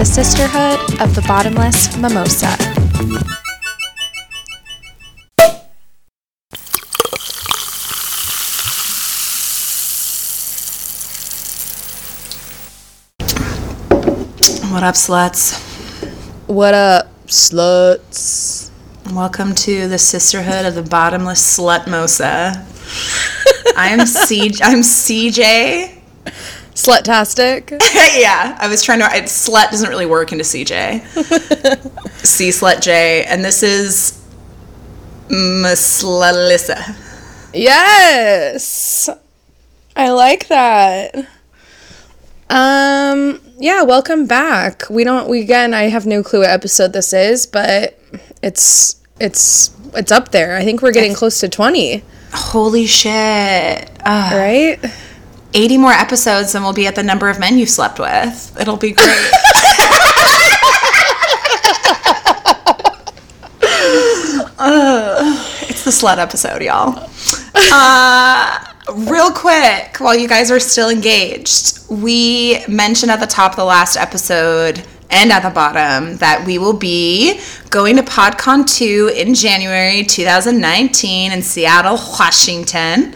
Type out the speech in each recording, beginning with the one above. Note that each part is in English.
the Sisterhood of the Bottomless Mimosa. What up, sluts? What up, sluts? Welcome to the Sisterhood of the Bottomless Slutmosa. I'm C. I'm CJ. Slutastic. yeah, I was trying to. I, slut doesn't really work into CJ. C slut J, and this is Maslalissa. Yes. I like that. Um yeah, welcome back. We don't we again I have no clue what episode this is, but it's it's it's up there. I think we're getting close to 20, Holy shit! Ugh. right? 80 more episodes, and we'll be at the number of men you've slept with. It'll be great. It's the slut episode, y'all. Uh, real quick, while you guys are still engaged, we mentioned at the top of the last episode and at the bottom that we will be going to PodCon 2 in January 2019 in Seattle, Washington.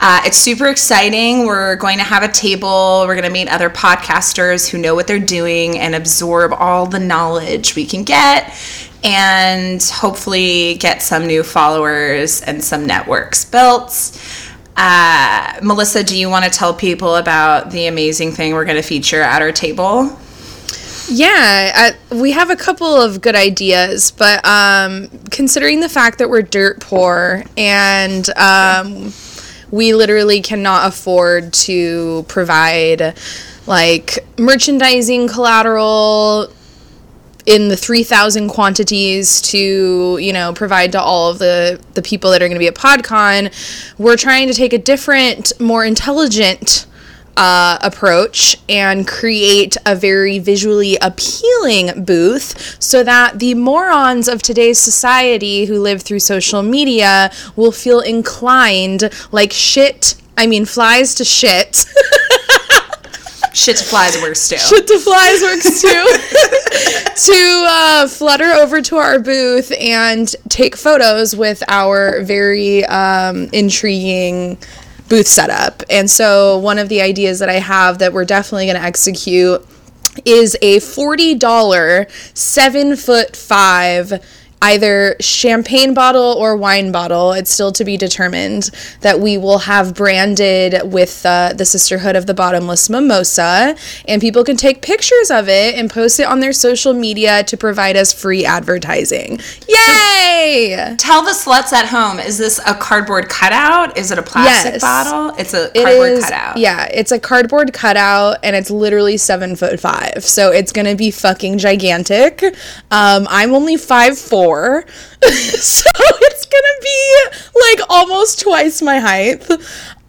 Uh, it's super exciting. We're going to have a table. We're going to meet other podcasters who know what they're doing and absorb all the knowledge we can get and hopefully get some new followers and some networks built. Uh, Melissa, do you want to tell people about the amazing thing we're going to feature at our table? Yeah, I, we have a couple of good ideas, but um, considering the fact that we're dirt poor and um, we literally cannot afford to provide like merchandising collateral in the 3000 quantities to you know provide to all of the the people that are going to be at podcon. We're trying to take a different more intelligent uh, approach and create a very visually appealing booth so that the morons of today's society who live through social media will feel inclined like shit I mean flies to shit Shit to flies works too. shit to flies works too to uh, flutter over to our booth and take photos with our very um, intriguing booth setup. And so one of the ideas that i have that we're definitely going to execute is a $40 seven foot five either champagne bottle or wine bottle it's still to be determined that we will have branded with uh, the sisterhood of the bottomless mimosa and people can take pictures of it and post it on their social media to provide us free advertising yay Tell the sluts at home, is this a cardboard cutout? Is it a plastic Yes. bottle? It's a cardboard is, cutout. yeah, it's a cardboard cutout, and it's literally seven foot five, so it's gonna be fucking gigantic. Um, I'm only five four, so it's gonna be like almost twice my height.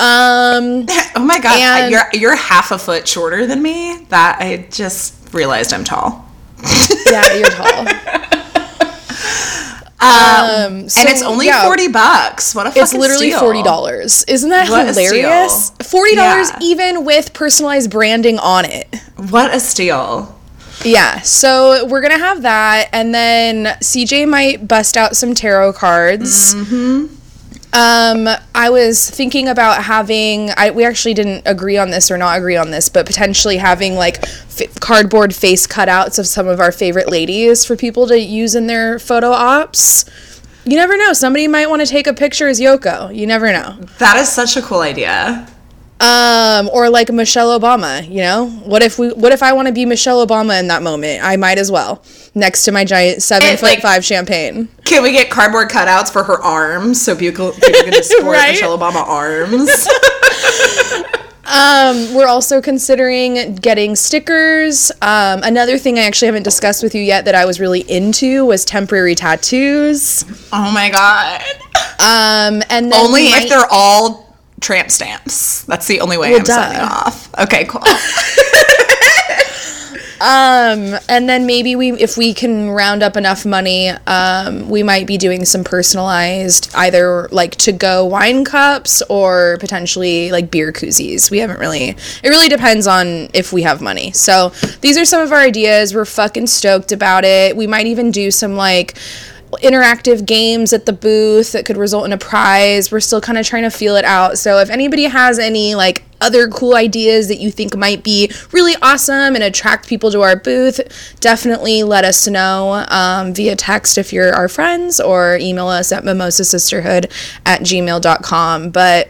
Um, Oh my god, And- you're you're half a foot shorter than me. That I just realized I'm tall. yeah, you're tall. Um, so, and it's only yeah, 40 bucks. What a fucking It's literally steal. forty dollars. Isn't that What hilarious? Forty dollars Yeah. even with personalized branding on it. What a steal. Yeah, so we're gonna have that, and then CJ might bust out some tarot cards. Um, I was thinking about having. I we actually didn't agree on this or not agree on this, but potentially having like f- cardboard face cutouts of some of our favorite ladies for people to use in their photo ops. You never know. Somebody might want to take a picture as Yoko. You never know. That is such a cool idea. Um, or like Michelle Obama, you know? What if we what if I want to be Michelle Obama in that moment? I might as well. Next to my giant seven It, foot like- five champagne. Can we get cardboard cutouts for her arms so people, people can support Right? Michelle Obama arms? Um, we're also considering getting stickers. Um, another thing I actually haven't discussed with you yet that I was really into was temporary tattoos. oh my god. Um, and then Only we if they're all tramp stamps. That's the only way Well, I'm signing duh. off. Okay, cool. Um, and then maybe we, if we can round up enough money, um, we might be doing some personalized, either like to go wine cups or potentially like beer koozies. We haven't really. It really depends on if we have money. So these are some of our ideas. We're fucking stoked about it. We might even do some like interactive games at the booth that could result in a prize. We're still kind of trying to feel it out. So if anybody has any like other cool ideas that you think might be really awesome and attract people to our booth, definitely let us know um, via text if you're our friends or email us at mimosasisterhood at gmail.com. But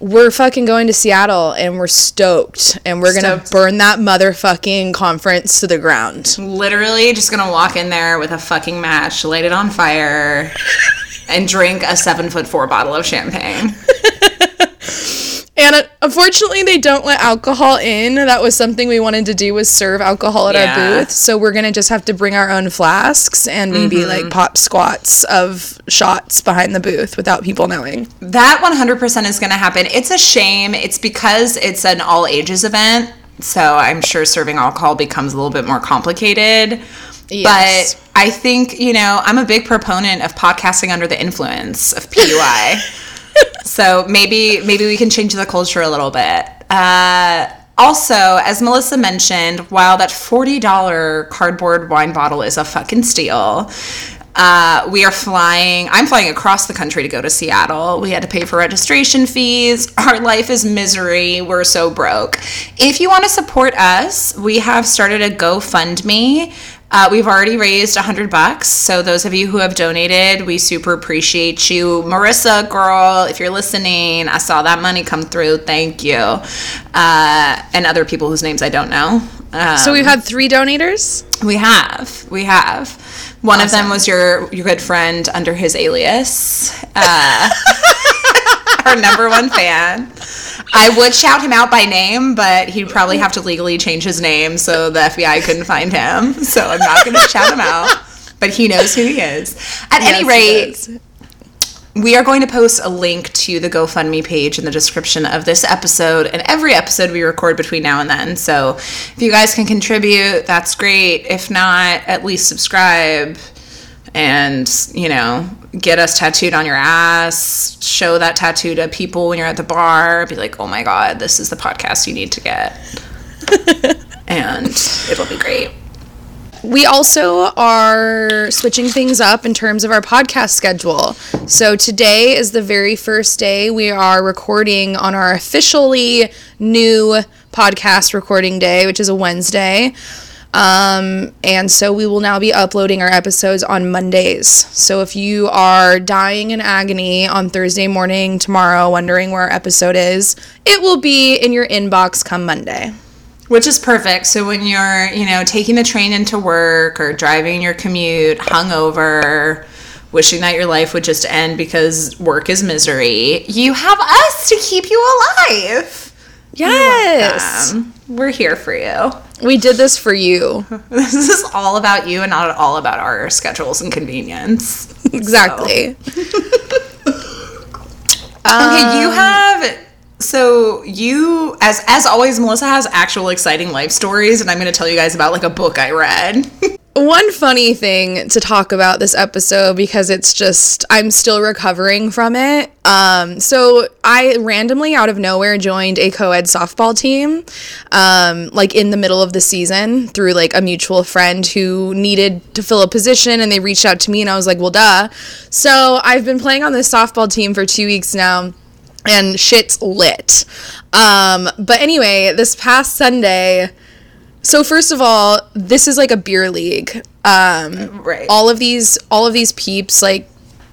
we're fucking going to Seattle and we're stoked and we're gonna burn that motherfucking conference to the ground. Literally just gonna walk in there with a fucking match, light it on fire, and drink a seven foot four bottle of champagne. And unfortunately, they don't let alcohol in. That was something we wanted to do was serve alcohol at Yeah. our booth. So we're gonna just have to bring our own flasks and maybe Mm-hmm. like pop squats of shots behind the booth without people knowing. That 100% is gonna happen. It's a shame. It's because it's an all ages event. So I'm sure serving alcohol becomes a little bit more complicated. Yes. But I think, you know, I'm a big proponent of podcasting under the influence of PUI. so maybe maybe we can change the culture a little bit. Uh, also, as Melissa mentioned, while that $40 cardboard wine bottle is a fucking steal, uh, we are flying. I'm flying across the country to go to Seattle. We had to pay for registration fees. Our life is misery. We're so broke. If you want to support us, we have started a GoFundMe. Uh, we've already raised a hundred bucks. So those of you who have donated, we super appreciate you, Marissa, girl. If you're listening, I saw that money come through. Thank you, uh, and other people whose names I don't know. Uh, So we've had three donators. we have. We have. One of them was your your good friend under his alias. Uh, our number one fan. I would shout him out by name, but he'd probably have to legally change his name so the FBI couldn't find him. So I'm not going to shout him out, but he knows who he is. At any Yes, he rate, we are going to post a link to the GoFundMe page in the description of this episode and every episode we record between now and then. So if you guys can contribute, that's great. If not, at least subscribe and, you know, get us tattooed on your ass, show that tattoo to people when you're at the bar, be like, oh my God, this is the podcast you need to get. and it'll be great. We also are switching things up in terms of our podcast schedule. So today is the very first day we are recording on our officially new podcast recording day, which is a Wednesday. Um, and so we will now be uploading our episodes on Mondays. So if you are dying in agony on Thursday morning tomorrow, wondering where our episode is, it will be in your inbox come Monday. Which is perfect. So when you're, you know, taking the train into work or driving your commute hungover, wishing that your life would just end because work is misery, you have us to keep you alive. Yes. Um, we're here for you. We did this for you. This is all about you and not at all about our schedules and convenience. Exactly. Okay, you have so you as as always Melissa has actual exciting life stories and I'm going to tell you guys about like a book I read. One funny thing to talk about this episode because it's just I'm still recovering from it. Um, so I randomly out of nowhere joined a co-ed softball team, um, like in the middle of the season through like a mutual friend who needed to fill a position, and they reached out to me, and I was like, well, duh. So I've been playing on this softball team for two weeks now and shit's lit. Um, but anyway, this past Sunday, so first of all, this is like a beer league. Um, Right. All of these, all of these peeps like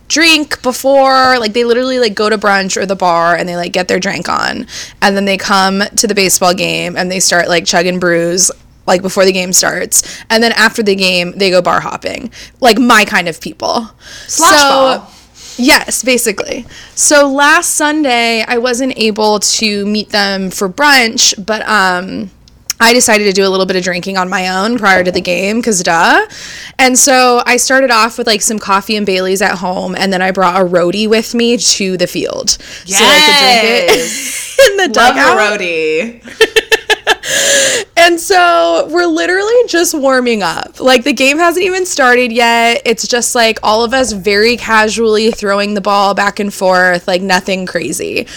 drink before, like they literally like go to brunch or the bar and they like get their drink on, and then they come to the baseball game and they start like chugging brews like before the game starts, and then after the game they go bar hopping, like my kind of people. Slosh ball. Yes, basically. So last Sunday I wasn't able to meet them for brunch, but um I decided to do a little bit of drinking on my own prior to the game because duh. And so I started off with like some coffee and Bailey's at home, and then I brought a roadie with me to the field. So I could drink it in the Love dugout. a roadie. And so we're literally just warming up. Like the game hasn't even started yet. It's just like all of us very casually throwing the ball back and forth, like nothing crazy.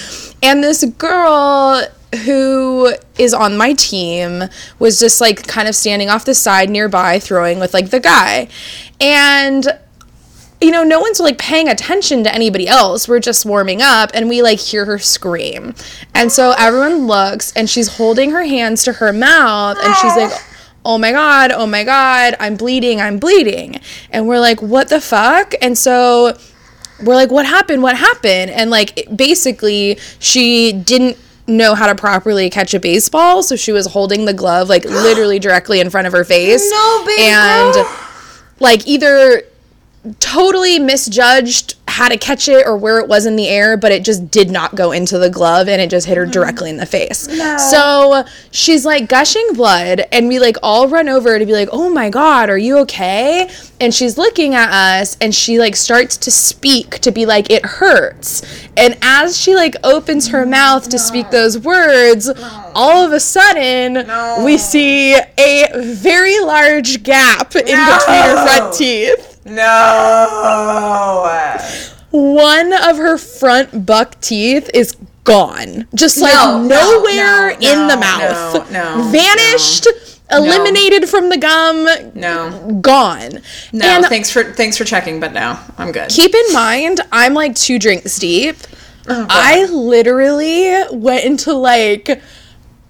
And this girl who is on my team was just like kind of standing off the side nearby throwing with like the guy. And you know, no one's like paying attention to anybody else. We're just warming up and we like hear her scream. And so everyone looks and she's holding her hands to her mouth and she's like, oh my God, oh my God, I'm bleeding, I'm bleeding. And we're like, what the fuck? And so we're like, what happened? What happened? And like, basically, she didn't know how to properly catch a baseball. So she was holding the glove like literally directly in front of her face. No, baby. And like either totally misjudged how to catch it or where it was in the air, but it just did not go into the glove and it just hit her mm. directly in the face. So she's like gushing blood, and we like all run over to be like, oh my God, are you okay? And she's looking at us and she like starts to speak to be like, it hurts. And as she like opens her mm. mouth to speak those words, all of a sudden we see a very large gap in between her front teeth No. one of her front buck teeth is gone. Just like No, no, nowhere no, in the mouth. no, no, Vanished, eliminated from the gum, No. gone. No. And thanks for thanks for checking, but no, I'm good. keep in mind, I'm like two drinks deep. Oh, I literally went into like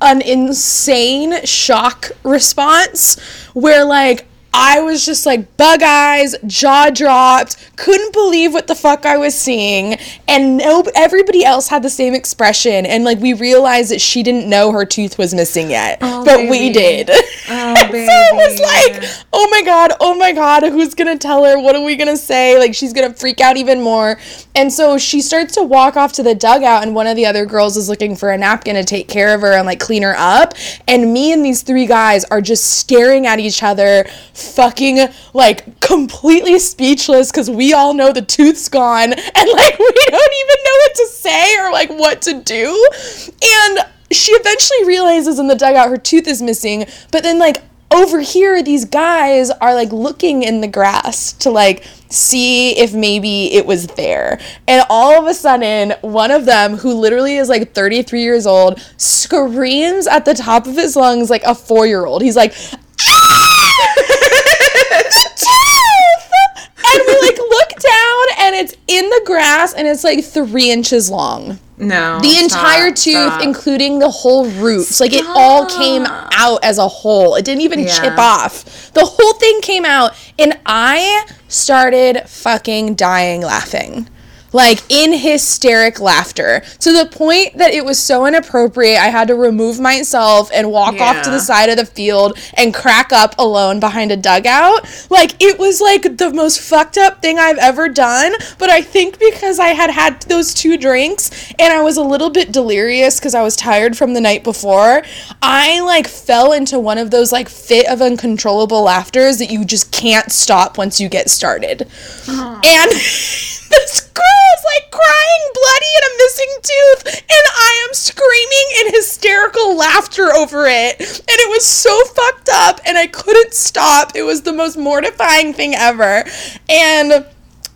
an insane shock response where like I was just like bug eyes, jaw dropped, couldn't believe what the fuck I was seeing, and no, everybody else had the same expression, and like we realized that she didn't know her tooth was missing yet, oh, but we did. Oh, so it was like, oh my god, oh my god, who's gonna tell her? What are we gonna say? Like she's gonna freak out even more. And so she starts to walk off to the dugout, and one of the other girls is looking for a napkin to take care of her and like clean her up. And me and these three guys are just staring at each other, fucking like completely speechless because we all know the tooth's gone, and like we don't even know what to say or like what to do. And she eventually realizes in the dugout her tooth is missing, but then like over here these guys are like looking in the grass to like see if maybe it was there. And all of a sudden, one of them who literally is like 33 years old screams at the top of his lungs like a 4-year-old. He's like tooth! Ah! And we like look down and it's in the grass and it's like three inches long. No. The entire tooth, including the whole roots, like it all came out as a whole. It didn't even Yeah. chip off. The whole thing came out, and I started fucking dying laughing. Like in hysteric laughter to the point that it was so inappropriate. I had to remove myself and walk off to the side of the field and crack up alone behind a dugout. Like it was like the most fucked up thing I've ever done. But I think because I had had those two drinks and I was a little bit delirious because I was tired from the night before, I like fell into one of those like fit of uncontrollable laughters that you just can't stop once you get started. Uh-huh. And this girl is like crying bloody and a missing tooth and I am screaming in hysterical laughter over it. And it was so fucked up and I couldn't stop. It was the most mortifying thing ever. And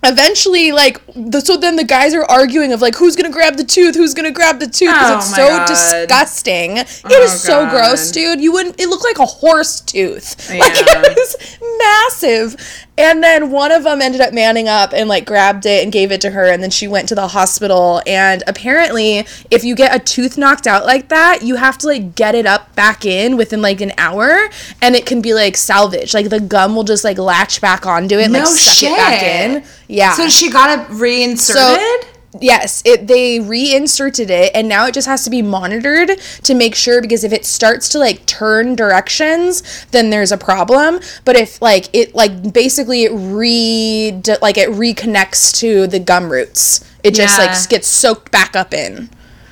eventually like the, so then the guys are arguing of like who's gonna grab the tooth who's gonna grab the tooth because Oh it's so God. disgusting oh it Oh is so gross dude you wouldn't it looked like a horse tooth like it was massive and then one of them ended up manning up and like grabbed it and gave it to her and then she went to the hospital. And apparently if you get a tooth knocked out like that you have to like get it up back in within like an hour and it can be like salvaged. Like the gum will just like latch back onto it and like No suck it back in. yeah. So she got it reinserted? Yes, it they reinserted it and now it just has to be monitored to make sure because if it starts to like turn directions, then there's a problem. But if like it like basically it re like it reconnects to the gum roots, it just Yeah. like gets soaked back up in.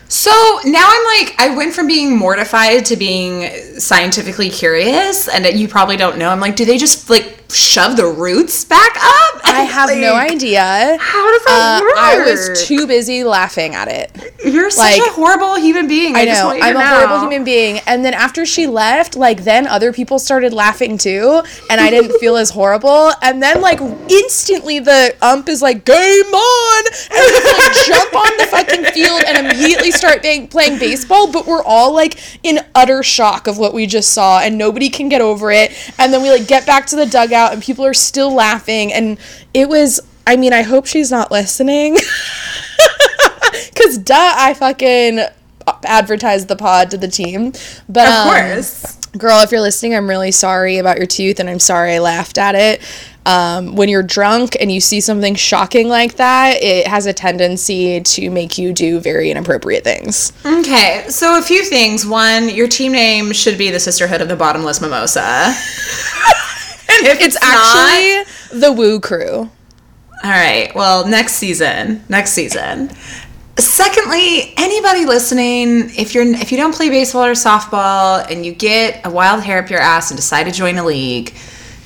So now I'm like, I went from being mortified to being scientifically curious, and that you probably don't know. I'm like, do they just like shove the roots back up? I have no idea. How does that Uh, work? I was too busy laughing at it. You're such like- a horrible human being. I, I know. I'm a know. horrible human being. And then after she left, like then other people started laughing too, and I didn't feel as horrible. And then like instantly the ump is like, "Game on!" and we like jump on the fucking field and immediately start bang- playing baseball. But we're all like in utter shock of what we just saw, and nobody can get over it. And then we like get back to the dugout, and people are still laughing, and it was. I mean, I hope she's not listening. Cause duh, I fucking advertised the pod to the team. But Of um, course. girl, if you're listening, I'm really sorry about your tooth, and I'm sorry I laughed at it. Um, when you're drunk and you see something shocking like that, it has a tendency to make you do very inappropriate things. Okay, so a few things. One, your team name should be the Sisterhood of the Bottomless Mimosa. It's not- actually the Woo Crew. all right. Well, next season, next season. Secondly, anybody listening, if you're if you don't play baseball or softball and you get a wild hair up your ass and decide to join a league,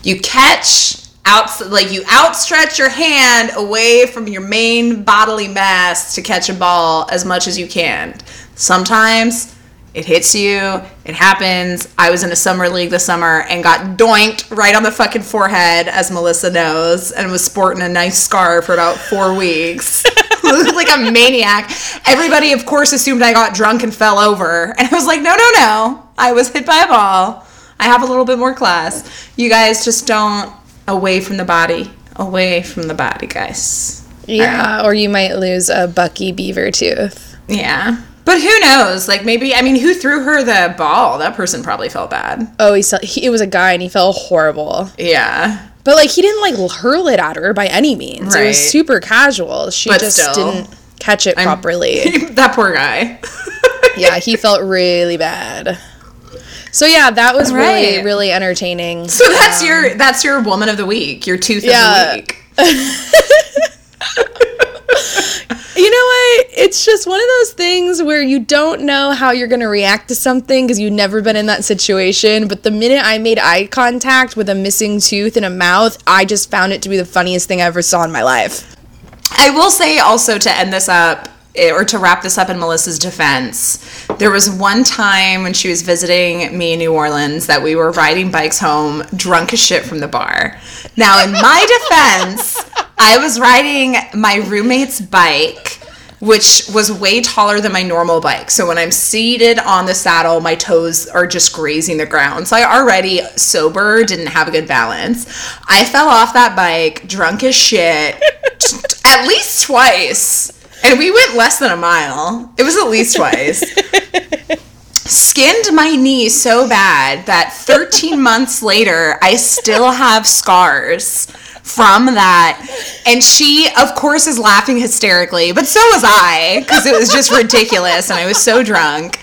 you catch out like you outstretch your hand away from your main bodily mass to catch a ball as much as you can. Sometimes it hits you. It happens. I was in a summer league this summer and got doinked right on the fucking forehead, as Melissa knows, and was sporting a nice scar for about four weeks. Looked like a maniac. Everybody, of course, assumed I got drunk and fell over. And I was like, no, no, no. I was hit by a ball. I have a little bit more class. You guys just don't away from the body. Away from the body, guys. Yeah, or you might lose a Bucky Beaver tooth. Yeah. But who knows? Like maybe I mean, who threw her the ball? That person probably felt bad. Oh, he, he it was a guy and he felt horrible. Yeah. But like he didn't like hurl it at her by any means. It was super casual. She But just still. didn't catch it properly. that poor guy. yeah, he felt really bad. So yeah, that was really Right. really entertaining. So that's um, your that's your woman of the week, your tooth Yeah. of the week. You know what? It's just one of those things where you don't know how you're going to react to something because you've never been in that situation. But the minute I made eye contact with a missing tooth and a mouth, I just found it to be the funniest thing I ever saw in my life. I will say also to end this up Eh, or to wrap this up in Melissa's defense, there was one time when she was visiting me in New Orleans that we were riding bikes home drunk as shit from the bar. Now, in my defense, I was riding my roommate's bike, which was way taller than my normal bike. So when I'm seated on the saddle, my toes are just grazing the ground. So I already sober didn't have a good balance. I fell off that bike drunk as shit at least twice. And we went less than a mile. It was at least twice. Skinned my knee so bad that 13 months later, I still have scars from that. And she, of course, is laughing hysterically, but so was I, because it was just ridiculous and I was so drunk.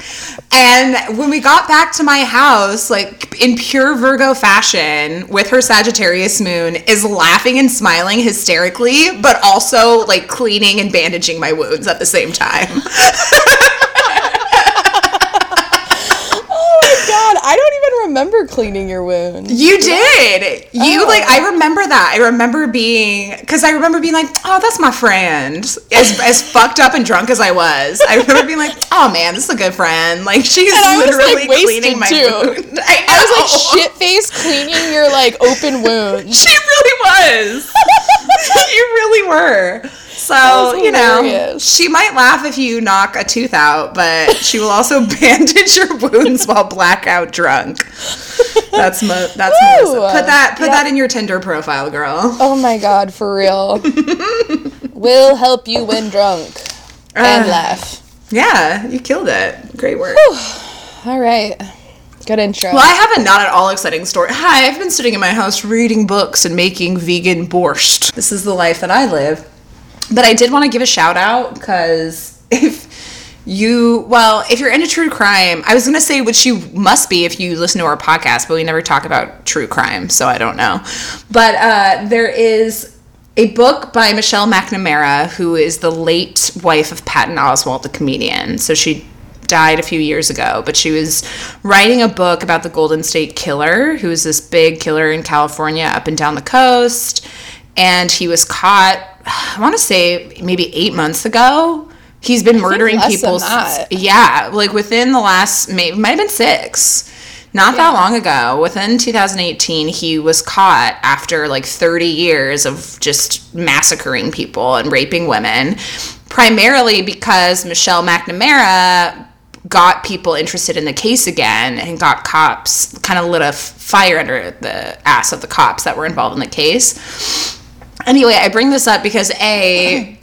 And when we got back to my house, like in pure Virgo fashion, with her Sagittarius moon, is laughing and smiling hysterically, but also like cleaning and bandaging my wounds at the same time. Oh my god, I don't even remember cleaning your wound. You did. You Oh. like I remember that. I remember being cuz I remember being like, "Oh, that's my friend." As as fucked up and drunk as I was. I remember being like, "Oh man, this is a good friend." Like she's I was, like, literally cleaning my too. wound. I, I was like shit face cleaning your like open wound. She really was. you really were. So, you know, she might laugh if you knock a tooth out, but she will also bandage your wounds while blackout drunk. That's mo- that's Woo! Melissa. Put that put Yep. that in your Tinder profile, girl. Oh my god, for real. Will help you when drunk and Uh, laugh. Yeah, you killed it. Great work. All right. Good intro. Well, I have a not at all exciting story. Hi, I've been sitting in my house reading books and making vegan borscht. This is the life that I live. But I did want to give a shout out because if you, well, if you're into true crime, I was going to say which you must be if you listen to our podcast, but we never talk about true crime, so I don't know. But uh, there is a book by Michelle McNamara, who is the late wife of Patton Oswalt, the comedian. So she died a few years ago, but she was writing a book about the Golden State Killer, who was this big killer in California up and down the coast. And he was caught. I want to say maybe eight months ago. He's been murdering people. Yeah, like within the last maybe might have been six. Not that long ago, within 2018, he was caught after like 30 years of just massacring people and raping women, primarily because Michelle McNamara got people interested in the case again and got cops kind of lit a fire under the ass of the cops that were involved in the case. Anyway, I bring this up because A,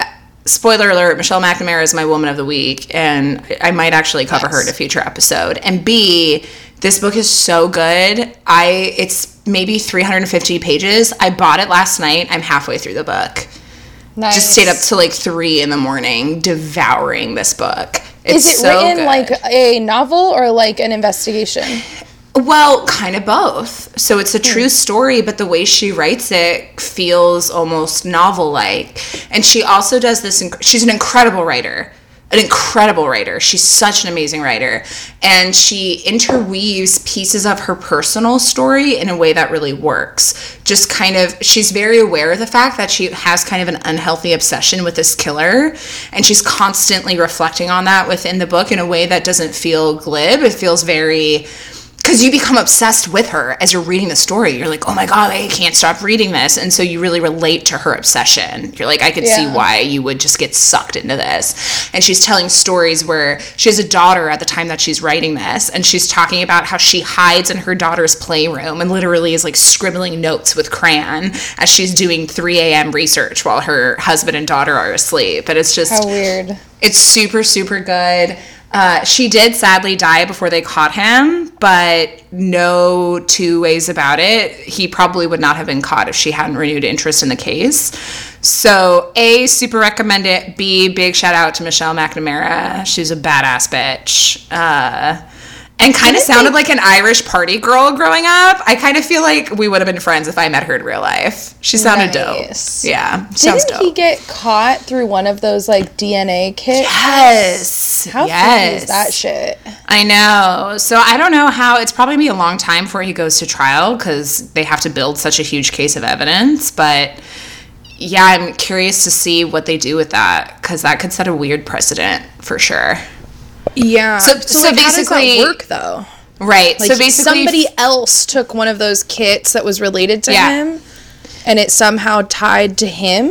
spoiler alert, Michelle McNamara is my woman of the week, and I might actually cover her in a future episode. And B, this book is so good. I it's maybe 350 pages. I bought it last night. I'm halfway through the book. Nice. Just stayed up till like three in the morning devouring this book. It's Is it so written good. like a novel or like an investigation? Well, kind of both. So it's a hmm. true story, but the way she writes it feels almost novel like. And she also does this, inc- she's an incredible writer. An incredible writer. She's such an amazing writer. And she interweaves pieces of her personal story in a way that really works. Just kind of, she's very aware of the fact that she has kind of an unhealthy obsession with this killer. And she's constantly reflecting on that within the book in a way that doesn't feel glib. It feels very because you become obsessed with her as you're reading the story. You're like, oh my God, I can't stop reading this. And so you really relate to her obsession. You're like, I could see why you would just get sucked into this. And she's telling stories where she has a daughter at the time that she's writing this. And she's talking about how she hides in her daughter's playroom and literally is like scribbling notes with crayon as she's doing 3 a.m. research while her husband and daughter are asleep. And it's just. How weird. It's super, super good. Uh, she did sadly die before they caught him, but no two ways about it. He probably would not have been caught if she hadn't renewed interest in the case. So, A, super recommend it. B, big shout out to Michelle McNamara. She's a badass bitch. Uh, and kind of sounded like an Irish party girl growing up. I kind of feel like we would have been friends if I met her in real life. She sounded Nice. dope. Yeah, sounds Didn't dope. he get caught through one of those like DNA kits? yes. How yes. is that shit? I know. So I don't know how it's probably gonna be a long time before he goes to trial because they have to build such a huge case of evidence. But yeah, I'm curious to see what they do with that because that could set a weird precedent for sure. Yeah. So- So, so like, basically- work though? Right. Like so basically, somebody else took one of those kits that was related to Yeah. him, and it somehow tied to him.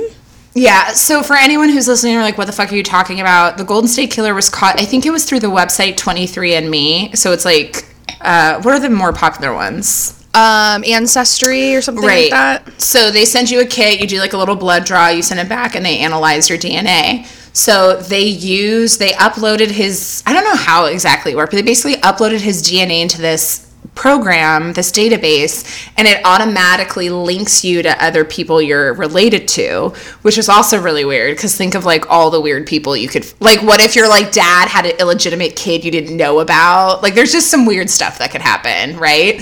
Yeah, so for anyone who's listening, or like, what the fuck are you talking about? The Golden State Killer was caught, I think it was through the website 23andMe. So it's like, uh, what are the more popular ones? Um, ancestry or something like that. So they send you a kit, you do like a little blood draw, you send it back, and they analyze your DNA. So they use, they uploaded his, I don't know how exactly it worked, but they basically uploaded his DNA into this program, this database, and it automatically links you to other people you're related to, which is also really weird because think of like all the weird people you could, like, what if your like dad had an illegitimate kid you didn't know about? Like, there's just some weird stuff that could happen, right?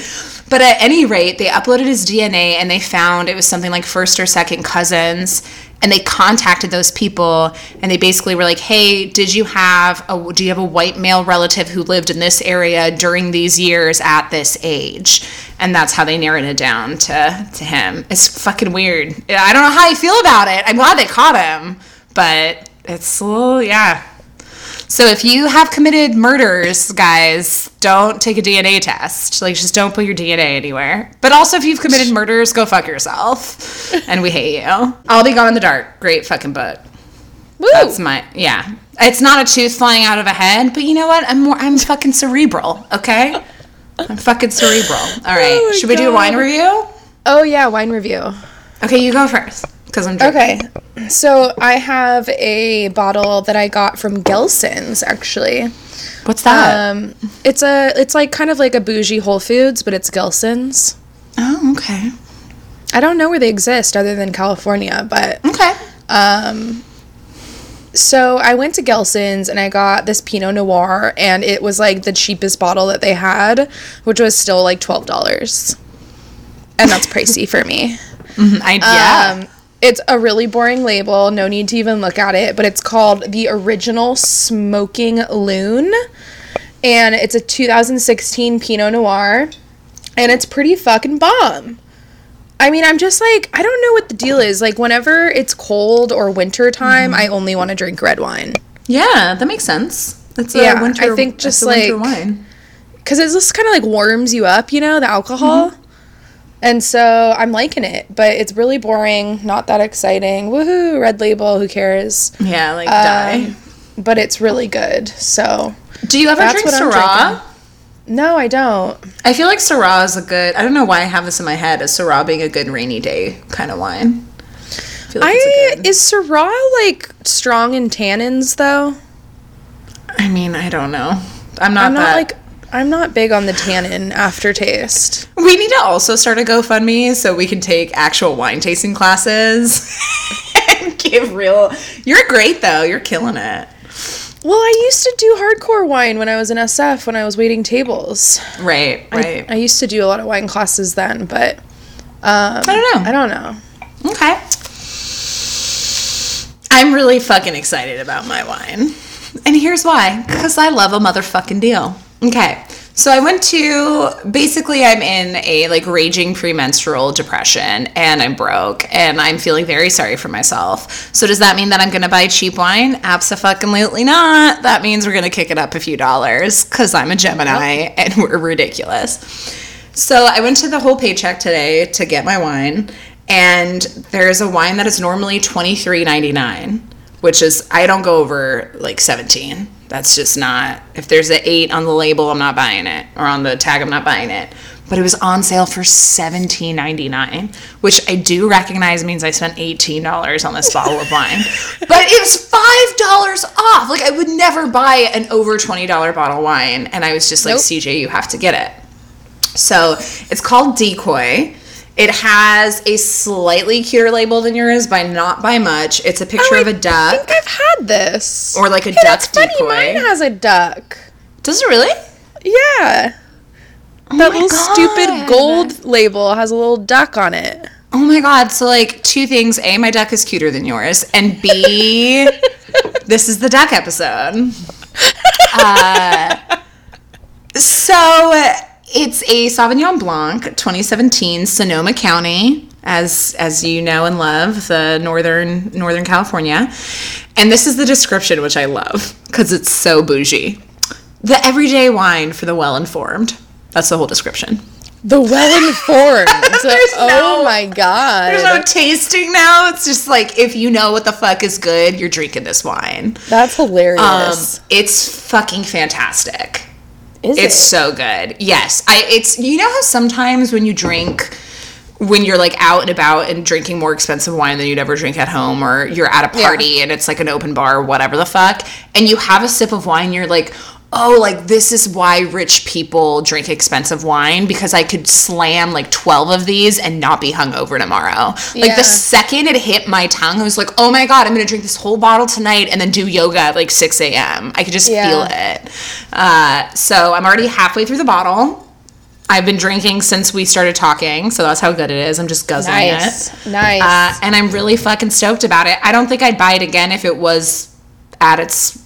But at any rate, they uploaded his DNA and they found it was something like first or second cousins. And they contacted those people and they basically were like, "Hey, did you have a do you have a white male relative who lived in this area during these years at this age?" And that's how they narrowed it down to to him. It's fucking weird. I don't know how I feel about it. I'm glad they caught him, but it's a little yeah. So if you have committed murders, guys, don't take a DNA test. Like just don't put your DNA anywhere. But also if you've committed murders, go fuck yourself. And we hate you. I'll be gone in the dark. Great fucking book. Woo! That's my yeah. It's not a tooth flying out of a head, but you know what? I'm more I'm fucking cerebral, okay? I'm fucking cerebral. All right. Oh Should we do a wine review? oh yeah, wine review. Okay, you go first. Because I'm drinking. Okay, so I have a bottle that I got from Gelson's actually. What's that? Um, it's a it's like kind of like a bougie Whole Foods, but it's Gelson's. oh, okay. I don't know where they exist other than California, but Okay. um, so I went to Gelson's and I got this Pinot Noir, and it was like the cheapest bottle that they had, which was still like twelve dollars, and that's pricey for me. I, yeah. Um, it's a really boring label. No need to even look at it, but it's called the Original Smoking Loon, and it's a 2016 Pinot Noir, and it's pretty fucking bomb. I mean, I'm just like I don't know what the deal is. Like whenever it's cold or winter time, Mm-hmm. I only want to drink red wine Yeah, that makes sense. It's a Yeah, winter. I think just like- wine. because it just kind of like warms you up, you know, the alcohol. Mm-hmm. And so I'm liking it, but it's really boring, not that exciting. Woohoo, red label, who cares? Yeah, like Um, die. But it's really good. So Do you ever drink Syrah? no, I don't. I feel like Syrah is a good. I don't know why I have this in my head as Syrah being a good rainy day kind of wine. I like I good- is Syrah like strong in tannins though? I mean, I don't know. I'm not. I'm not that- like I'm not big on the tannin aftertaste. We need to also start a GoFundMe so we can take actual wine tasting classes and give real. You're great though. You're killing it. Well, I used to do hardcore wine when I was in SF when I was waiting tables. Right. I- Right. I, used to do a lot of wine classes then, but um, I don't know. I don't know. Okay. I'm really fucking excited about my wine. And here's why because I love a motherfucking deal. Okay. So I went to basically I'm in a like raging premenstrual depression and I'm broke and I'm feeling very sorry for myself. So does that mean that I'm going to buy cheap wine? Absolutely not. That means we're going to kick it up a few dollars cuz I'm a Gemini and we're ridiculous. So I went to the whole paycheck today to get my wine, and there's a wine that is normally twenty three ninety nine, which is I don't go over like seventeen. That's just not. If there's an eight on the label, I'm not buying it, or on the tag, I'm not buying it. But it was on sale for seventeen ninety nine, which I do recognize means I spent eighteen dollars on this bottle of wine. But it was five dollars off. Like I would never buy an over twenty dollar bottle of wine, and I was just like, Nope. CJ, you have to get it. So it's called Decoy. It has a slightly cuter label than yours, by not by much. It's a picture Oh, of a duck. I think I've had this. Or like a Hey, duck that's funny. decoy. Mine has a duck. Does it really? Yeah. that Oh my little God. stupid gold label has a little duck on it. Oh my god! So like two things: a, my duck is cuter than yours, and b, this is the duck episode. Uh, so it's a Sauvignon Blanc, 2017, Sonoma County, as as you know and love, the northern Northern California. And this is the description, which I love because it's so bougie. The everyday wine for the well-informed. That's the whole description. The well informed. Oh no- my god. There's no tasting now. It's just like if you know what the fuck is good, you're drinking this wine. That's Um, hilarious. it's fucking fantastic. Is It's it? so good. Yes, I. It's you know how sometimes when you drink, when you're like out and about and drinking more expensive wine than you'd ever drink at home, or you're at a Yeah. party and it's like an open bar, or whatever the fuck, and you have a sip of wine, you're like. Oh, like this is why rich people drink expensive wine because I could slam like 12 of these and not be hungover tomorrow. Like the second it hit my tongue, I was like, oh my God, I'm gonna drink this whole bottle tonight and then do yoga at like 6 a.m. I could just Yeah. feel it. Uh, so I'm already halfway through the bottle. I've been drinking since we started talking, so that's how good it is. I'm just guzzling Nice. it. Nice. Uh, and I'm really fucking stoked about it. I don't think I'd buy it again if it was at its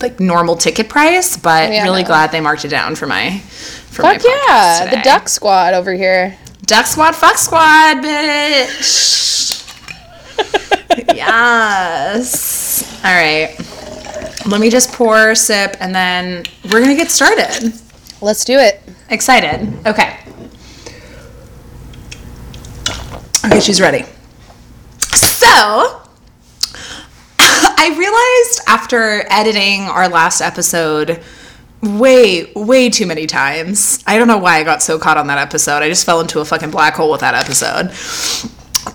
like normal ticket price, but oh, Yeah, really no. glad they marked it down for my for my Fuck yeah. podcast The duck squad over here. Duck Squad, fuck squad, bitch. yes. All right. Let me just pour a sip and then we're going to get started. Let's do it. Excited. Okay. Okay, she's ready. So, I realized after editing our last episode way, way too many times. I don't know why I got so caught on that episode. I just fell into a fucking black hole with that episode.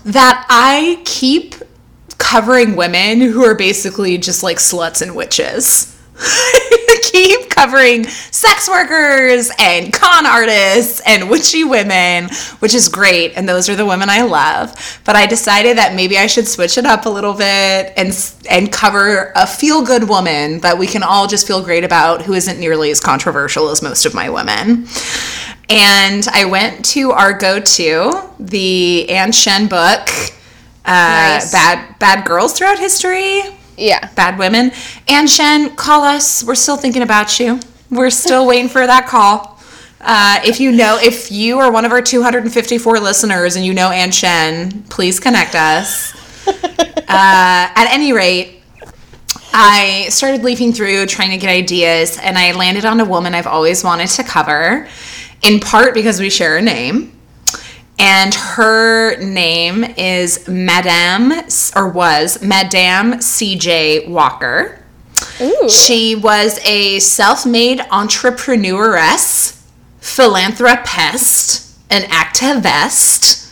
That I keep covering women who are basically just like sluts and witches. keep covering sex workers and con artists and witchy women, which is great. And those are the women I love. But I decided that maybe I should switch it up a little bit and and cover a feel good woman that we can all just feel great about who isn't nearly as controversial as most of my women. And I went to our go to, the Ann Shen book, uh, Nice. Bad Bad Girls Throughout History Yeah. bad women. Ann Shen, call us. We're still thinking about you. We're still waiting for that call. Uh, if you know, if you are one of our 254 listeners and you know Ann Shen, please connect us. Uh, at any rate, I started leafing through trying to get ideas, and I landed on a woman I've always wanted to cover, in part because we share a name. And her name is Madame, or was Madame CJ Walker. Ooh. She was a self made entrepreneuress, philanthropist, an activist,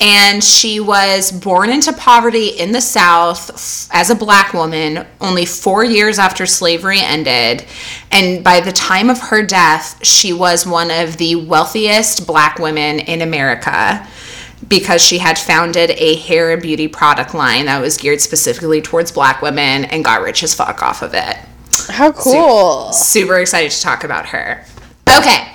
and she was born into poverty in the South f- as a black woman only four years after slavery ended. And by the time of her death, she was one of the wealthiest black women in America because she had founded a hair and beauty product line that was geared specifically towards black women and got rich as fuck off of it. How cool. Super excited to talk about her. Okay.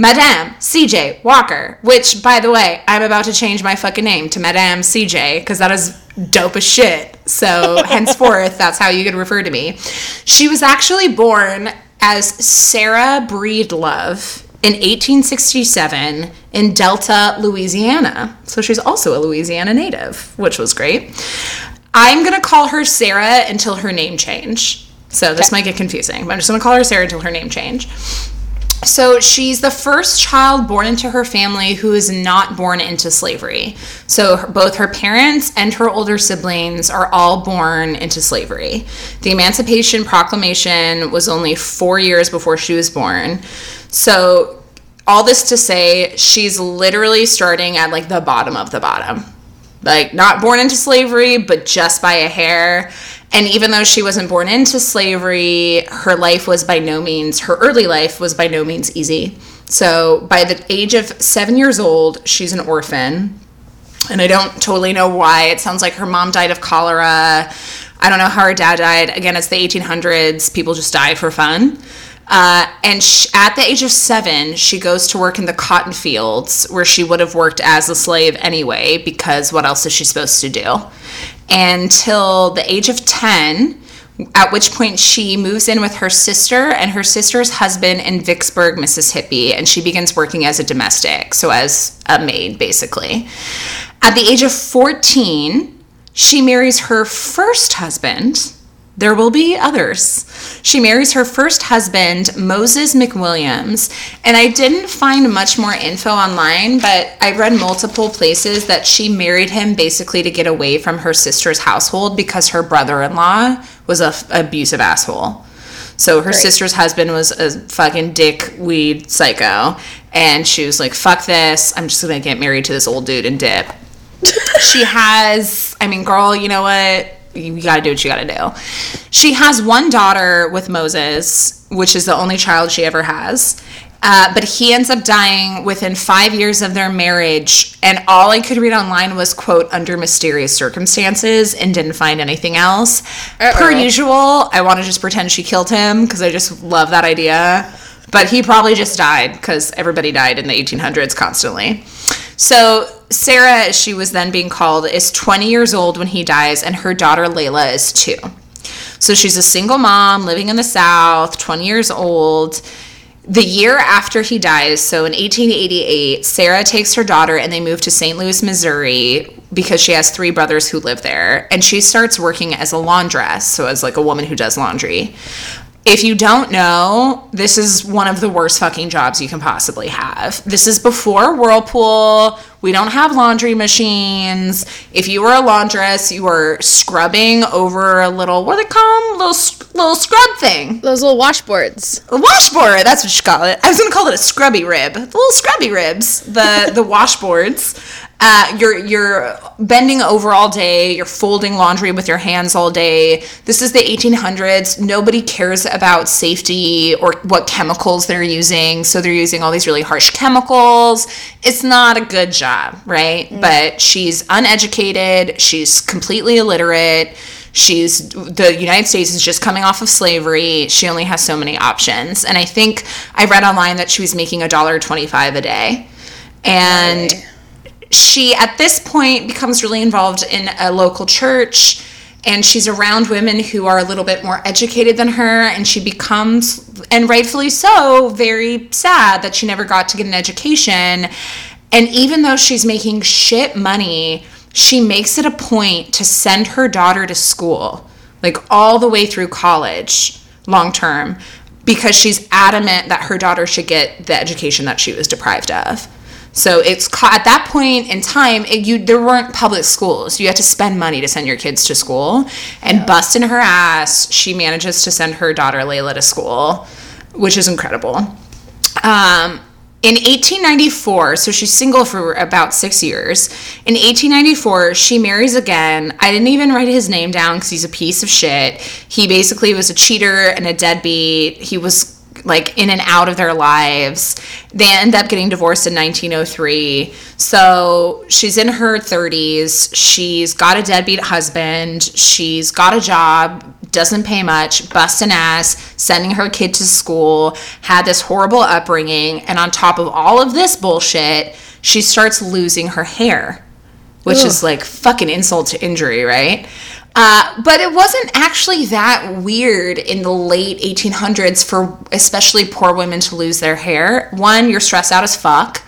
Madame CJ Walker, which, by the way, I'm about to change my fucking name to Madame CJ because that is dope as shit. So, henceforth, that's how you can refer to me. She was actually born as Sarah Breedlove in 1867 in Delta, Louisiana. So, she's also a Louisiana native, which was great. I'm going to call her Sarah until her name change. So, this might get confusing, but I'm just going to call her Sarah until her name change. So she's the first child born into her family who is not born into slavery. So both her parents and her older siblings are all born into slavery. The Emancipation Proclamation was only four years before she was born. So all this to say, she's literally starting at like the bottom of the bottom. Like not born into slavery, but just by a hair. And even though she wasn't born into slavery, her life was by no means, her early life was by no means easy. So by the age of seven years old, she's an orphan. And I don't totally know why. It sounds like her mom died of cholera. I don't know how her dad died. Again, it's the 1800s. People just die for fun. Uh, and sh- at the age of seven, she goes to work in the cotton fields where she would have worked as a slave anyway, because what else is she supposed to do? Until the age of 10, at which point she moves in with her sister and her sister's husband in Vicksburg, Mississippi, and she begins working as a domestic, so as a maid, basically. At the age of 14, she marries her first husband. There will be others. She marries her first husband, Moses McWilliams, and I didn't find much more info online, but I read multiple places that she married him basically to get away from her sister's household because her brother in law was a f- abusive asshole. So her sister's husband was a fucking dick weed psycho, and she was like, "Fuck this! I'm just gonna get married to this old dude and dip." she has, I mean, girl, you know what? You gotta do what you gotta do. She has one daughter with Moses, which is the only child she ever has. Uh, but he ends up dying within five years of their marriage. And all I could read online was, quote, under mysterious circumstances and didn't find anything else. Per usual, I want to just pretend she killed him because I just love that idea. But he probably just died because everybody died in the 1800s constantly. So Sarah, she was then being called, is 20 years old when he dies, and her daughter Layla is two. So she's a single mom living in the South, 20 years old. The year after he dies, so in 1888, Sarah takes her daughter and they move to St. Louis, Missouri because she has three brothers who live there. And she starts working as a laundress, so as like a woman who does laundry. If you don't know, this is one of the worst fucking jobs you can possibly have. This is before Whirlpool. We don't have laundry machines. If you were a laundress, you were scrubbing over a little, what do they call them? Little, little scrub thing. Those little washboards. A washboard, that's what you call it. I was gonna call it a scrubby rib. The little scrubby ribs, the the washboards. Uh, you're you're bending over all day. You're folding laundry with your hands all day. This is the 1800s. Nobody cares about safety or what chemicals they're using, so they're using all these really harsh chemicals. It's not a good job, right? But she's uneducated. She's completely illiterate. She's the United States is just coming off of slavery. She only has so many options, and I think I read online that she was making a dollar twenty-five a day, and she at this point becomes really involved in a local church and she's around women who are a little bit more educated than her and she becomes and rightfully so very sad that she never got to get an education. And even though she's making shit money she makes it a point to send her daughter to school like all the way through college long term because she's adamant that her daughter should get the education that she was deprived of so it's at that point in time, it, you there weren't public schools. You had to spend money to send your kids to school. And busting her ass, she manages to send her daughter Layla to school, which is incredible. Um, in 1894, so she's single for about six years. In 1894, she marries again. I didn't even write his name down because he's a piece of shit. He basically was a cheater and a deadbeat. He was like in and out of their lives. They end up getting divorced in 1903. So she's in her 30s. She's got a deadbeat husband. She's got a job, doesn't pay much, busting ass, sending her kid to school, had this horrible upbringing. And on top of all of this bullshit, she starts losing her hair, which is like fucking insult to injury, right? Uh, but it wasn't actually that weird in the late 1800s for especially poor women to lose their hair. One, you're stressed out as fuck.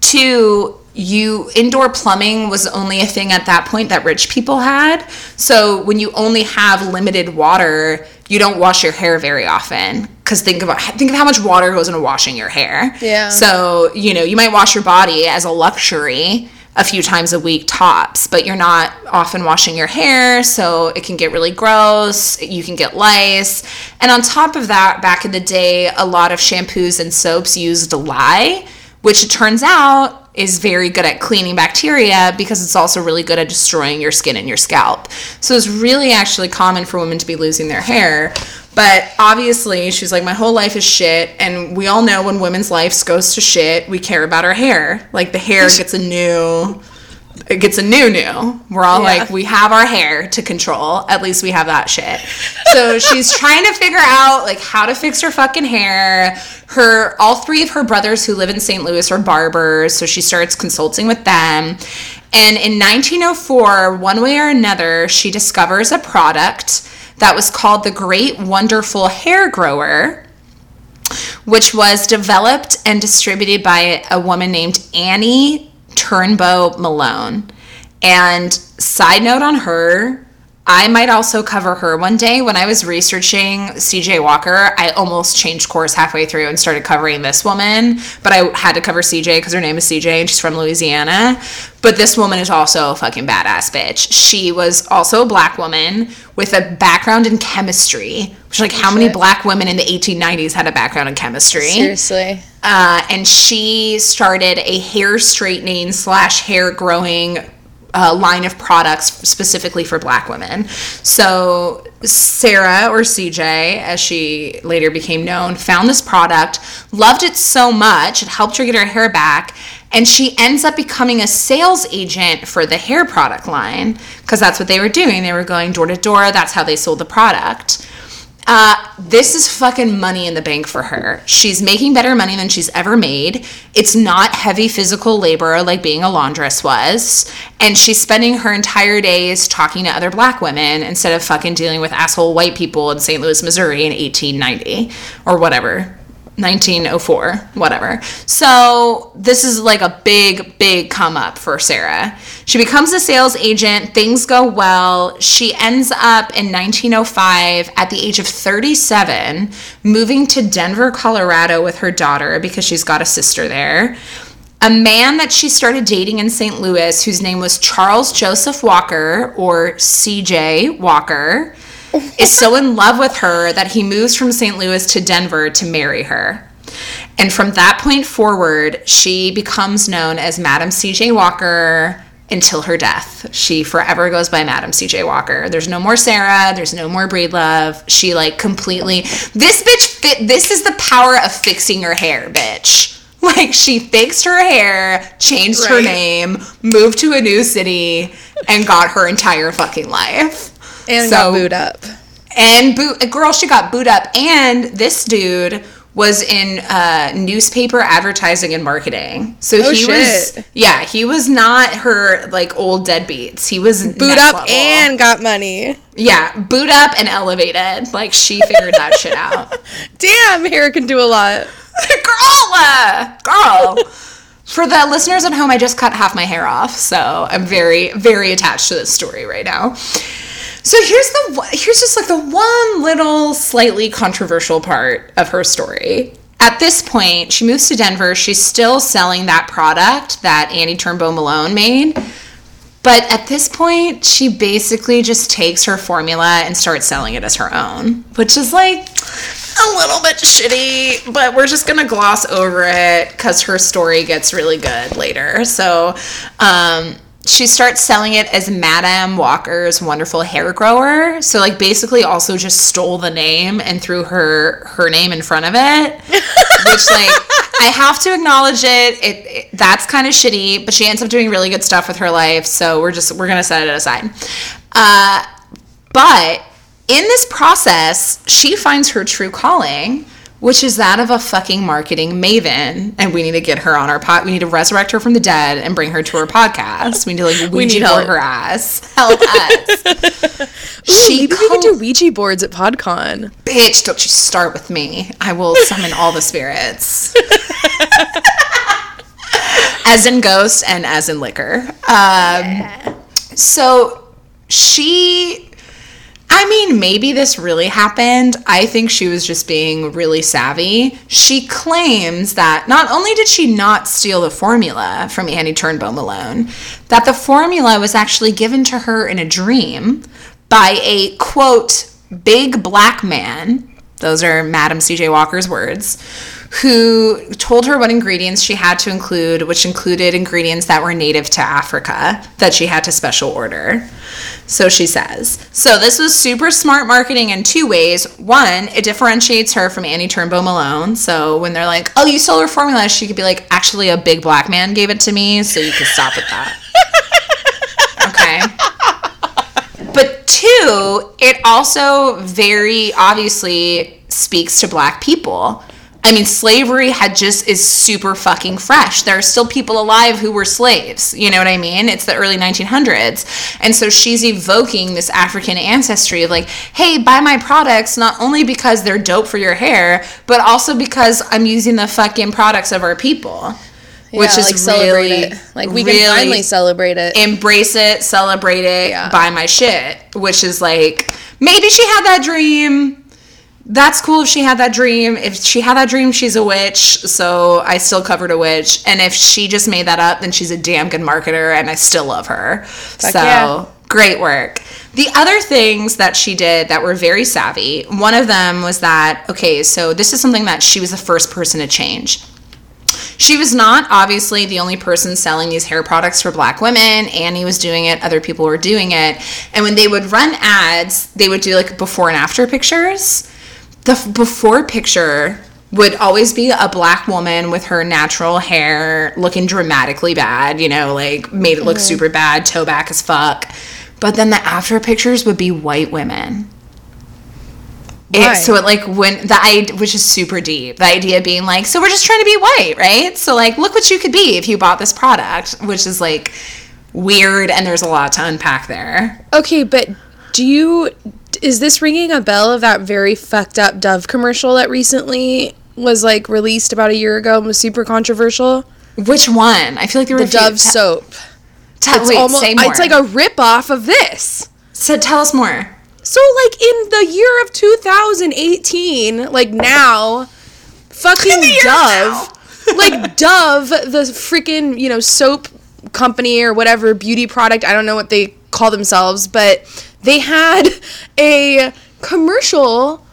Two, you indoor plumbing was only a thing at that point that rich people had. So when you only have limited water, you don't wash your hair very often because think about think of how much water goes into washing your hair. Yeah. So you know you might wash your body as a luxury a few times a week tops, but you're not often washing your hair, so it can get really gross. You can get lice. And on top of that, back in the day, a lot of shampoos and soaps used lye, which it turns out is very good at cleaning bacteria because it's also really good at destroying your skin and your scalp. So it's really actually common for women to be losing their hair. But obviously, she's like, my whole life is shit. And we all know when women's lives goes to shit, we care about our hair. Like the hair gets a new, it gets a new new. We're all Yeah. like, we have our hair to control. At least we have that shit. So she's trying to figure out like how to fix her fucking hair. Her all three of her brothers who live in St. Louis are barbers, so she starts consulting with them. And in 1904, one way or another, she discovers a product that was called the Great Wonderful Hair Grower which was developed and distributed by a woman named Annie Turnbo Malone. And side note on her, I might also cover her one day. When I was researching CJ Walker, I almost changed course halfway through and started covering this woman, but I had to cover CJ because her name is CJ and she's from Louisiana. But this woman is also a fucking badass bitch. She was also a black woman with a background in chemistry, which like how many black women in the 1890s had a background in chemistry? Seriously. uh, and she started a hair straightening slash hair growing uh, line of products specifically for black women. So Sarah or CJ, as she later became known, found this product, loved it so much, it helped her get her hair back. And she ends up becoming a sales agent for the hair product line because that's what they were doing. They were going door to door. That's how they sold the product. Uh, this is fucking money in the bank for her. She's making better money than she's ever made. It's not heavy physical labor like being a laundress was. And she's spending her entire days talking to other black women instead of fucking dealing with asshole white people in St. Louis, Missouri in 1890 or whatever. 1904, whatever. So, this is like a big, big come up for Sarah. She becomes a sales agent, things go well. She ends up in 1905 at the age of 37, moving to Denver, Colorado with her daughter because she's got a sister there. A man that she started dating in St. Louis, whose name was Charles Joseph Walker or CJ Walker, is so in love with her that he moves from St. Louis to Denver to marry her. And from that point forward, she becomes known as Madam CJ Walker until her death. She forever goes by Madam CJ Walker. There's no more Sarah, there's no more Breedlove. She like completely This bitch fit this is the power of fixing her hair, bitch. Like she fixed her hair, changed her name, moved to a new city, and got her entire fucking life. And So- got booed up. And boot, girl, she got boot up. And this dude was in uh, newspaper advertising and marketing. So Oh, he was, yeah, he was not her like old deadbeats. He was Boot up level. and got money. yeah, boot up and elevated. Like she figured that shit out. Damn, hair can do a lot. girl, uh, girl. For the listeners at home, I just cut half my hair off, so I'm very, very attached to this story right now. So here's the here's just like the one little slightly controversial part of her story. At this point, she moves to Denver. She's still selling that product that Annie Turnbo Malone made. But at this point, she basically just takes her formula and starts selling it as her own, which is like a little bit shitty, but we're just gonna gloss over it because her story gets really good later. So, um, she starts selling it as Madame Walker's wonderful hair grower. So, like, basically, also just stole the name and threw her her name in front of it, which, like, I have to acknowledge it. It, it that's kind of shitty, but she ends up doing really good stuff with her life. So we're just we're gonna set it aside. Uh, but in this process, she finds her true calling, which is that of a fucking marketing maven. And we need to get her on our pod. We need to resurrect her from the dead and bring her to our podcast. We need to like Ouija need board help. her ass. Help us. She Maybe we could co- do Ouija boards at PodCon. bitch, don't you start with me. I will summon all the spirits. as in ghosts and as in liquor. Um, So she. I mean, maybe this really happened. I think she was just being really savvy. She claims that not only did she not steal the formula from Annie Turnbo Malone, that the formula was actually given to her in a dream by a quote, big black man. Those are Madam CJ Walker's words. Who told her what ingredients she had to include, which included ingredients that were native to Africa that she had to special order. So she says. So this was super smart marketing in two ways. One, it differentiates her from Annie Turnbo Malone. So when they're like, "Oh, you stole her formula," she could be like, "Actually, a big black man gave it to me, so you can stop with that." okay. But two, it also very obviously speaks to black people. I mean, slavery had just is super fucking fresh. There are still people alive who were slaves. You know what I mean? It's the early 1900s. And so she's evoking this African ancestry of like, hey, buy my products not only because they're dope for your hair, but also because I'm using the fucking products of our people. Which is like celebrate really, it. Like we really can finally celebrate it. embrace it, celebrate it, Yeah. buy my shit. Which is like maybe she had that dream. That's cool if she had that dream. If she had that dream, she's a witch. So I still covered a witch. And if she just made that up, then she's a damn good marketer, and I still love her. so yeah. great work. The other things that she did that were very savvy. One of them was that okay, so this is something that she was the first person to change. She was not obviously the only person selling these hair products for black women. Annie was doing it, other people were doing it. And when they would run ads, they would do like before and after pictures. The before picture would always be a black woman with her natural hair looking dramatically bad, you know, like made it look mm-hmm. super bad, toe back as fuck. But then the after pictures would be white women. It, so it like when the idea, which is super deep, the idea being like, so we're just trying to be white, right? So like, look what you could be if you bought this product, which is like weird, and there's a lot to unpack there. Okay, but do you is this ringing a bell of that very fucked up Dove commercial that recently was like released about a year ago and was super controversial? Which one? I feel like there were The Dove soap. Te- It's wait, almost say more. it's like a rip off of this. so tell us more. So like in the year of 2018, like now, fucking Dove, like Dove, the freaking you know soap company or whatever beauty product, I don't know what they call themselves, but they had a commercial.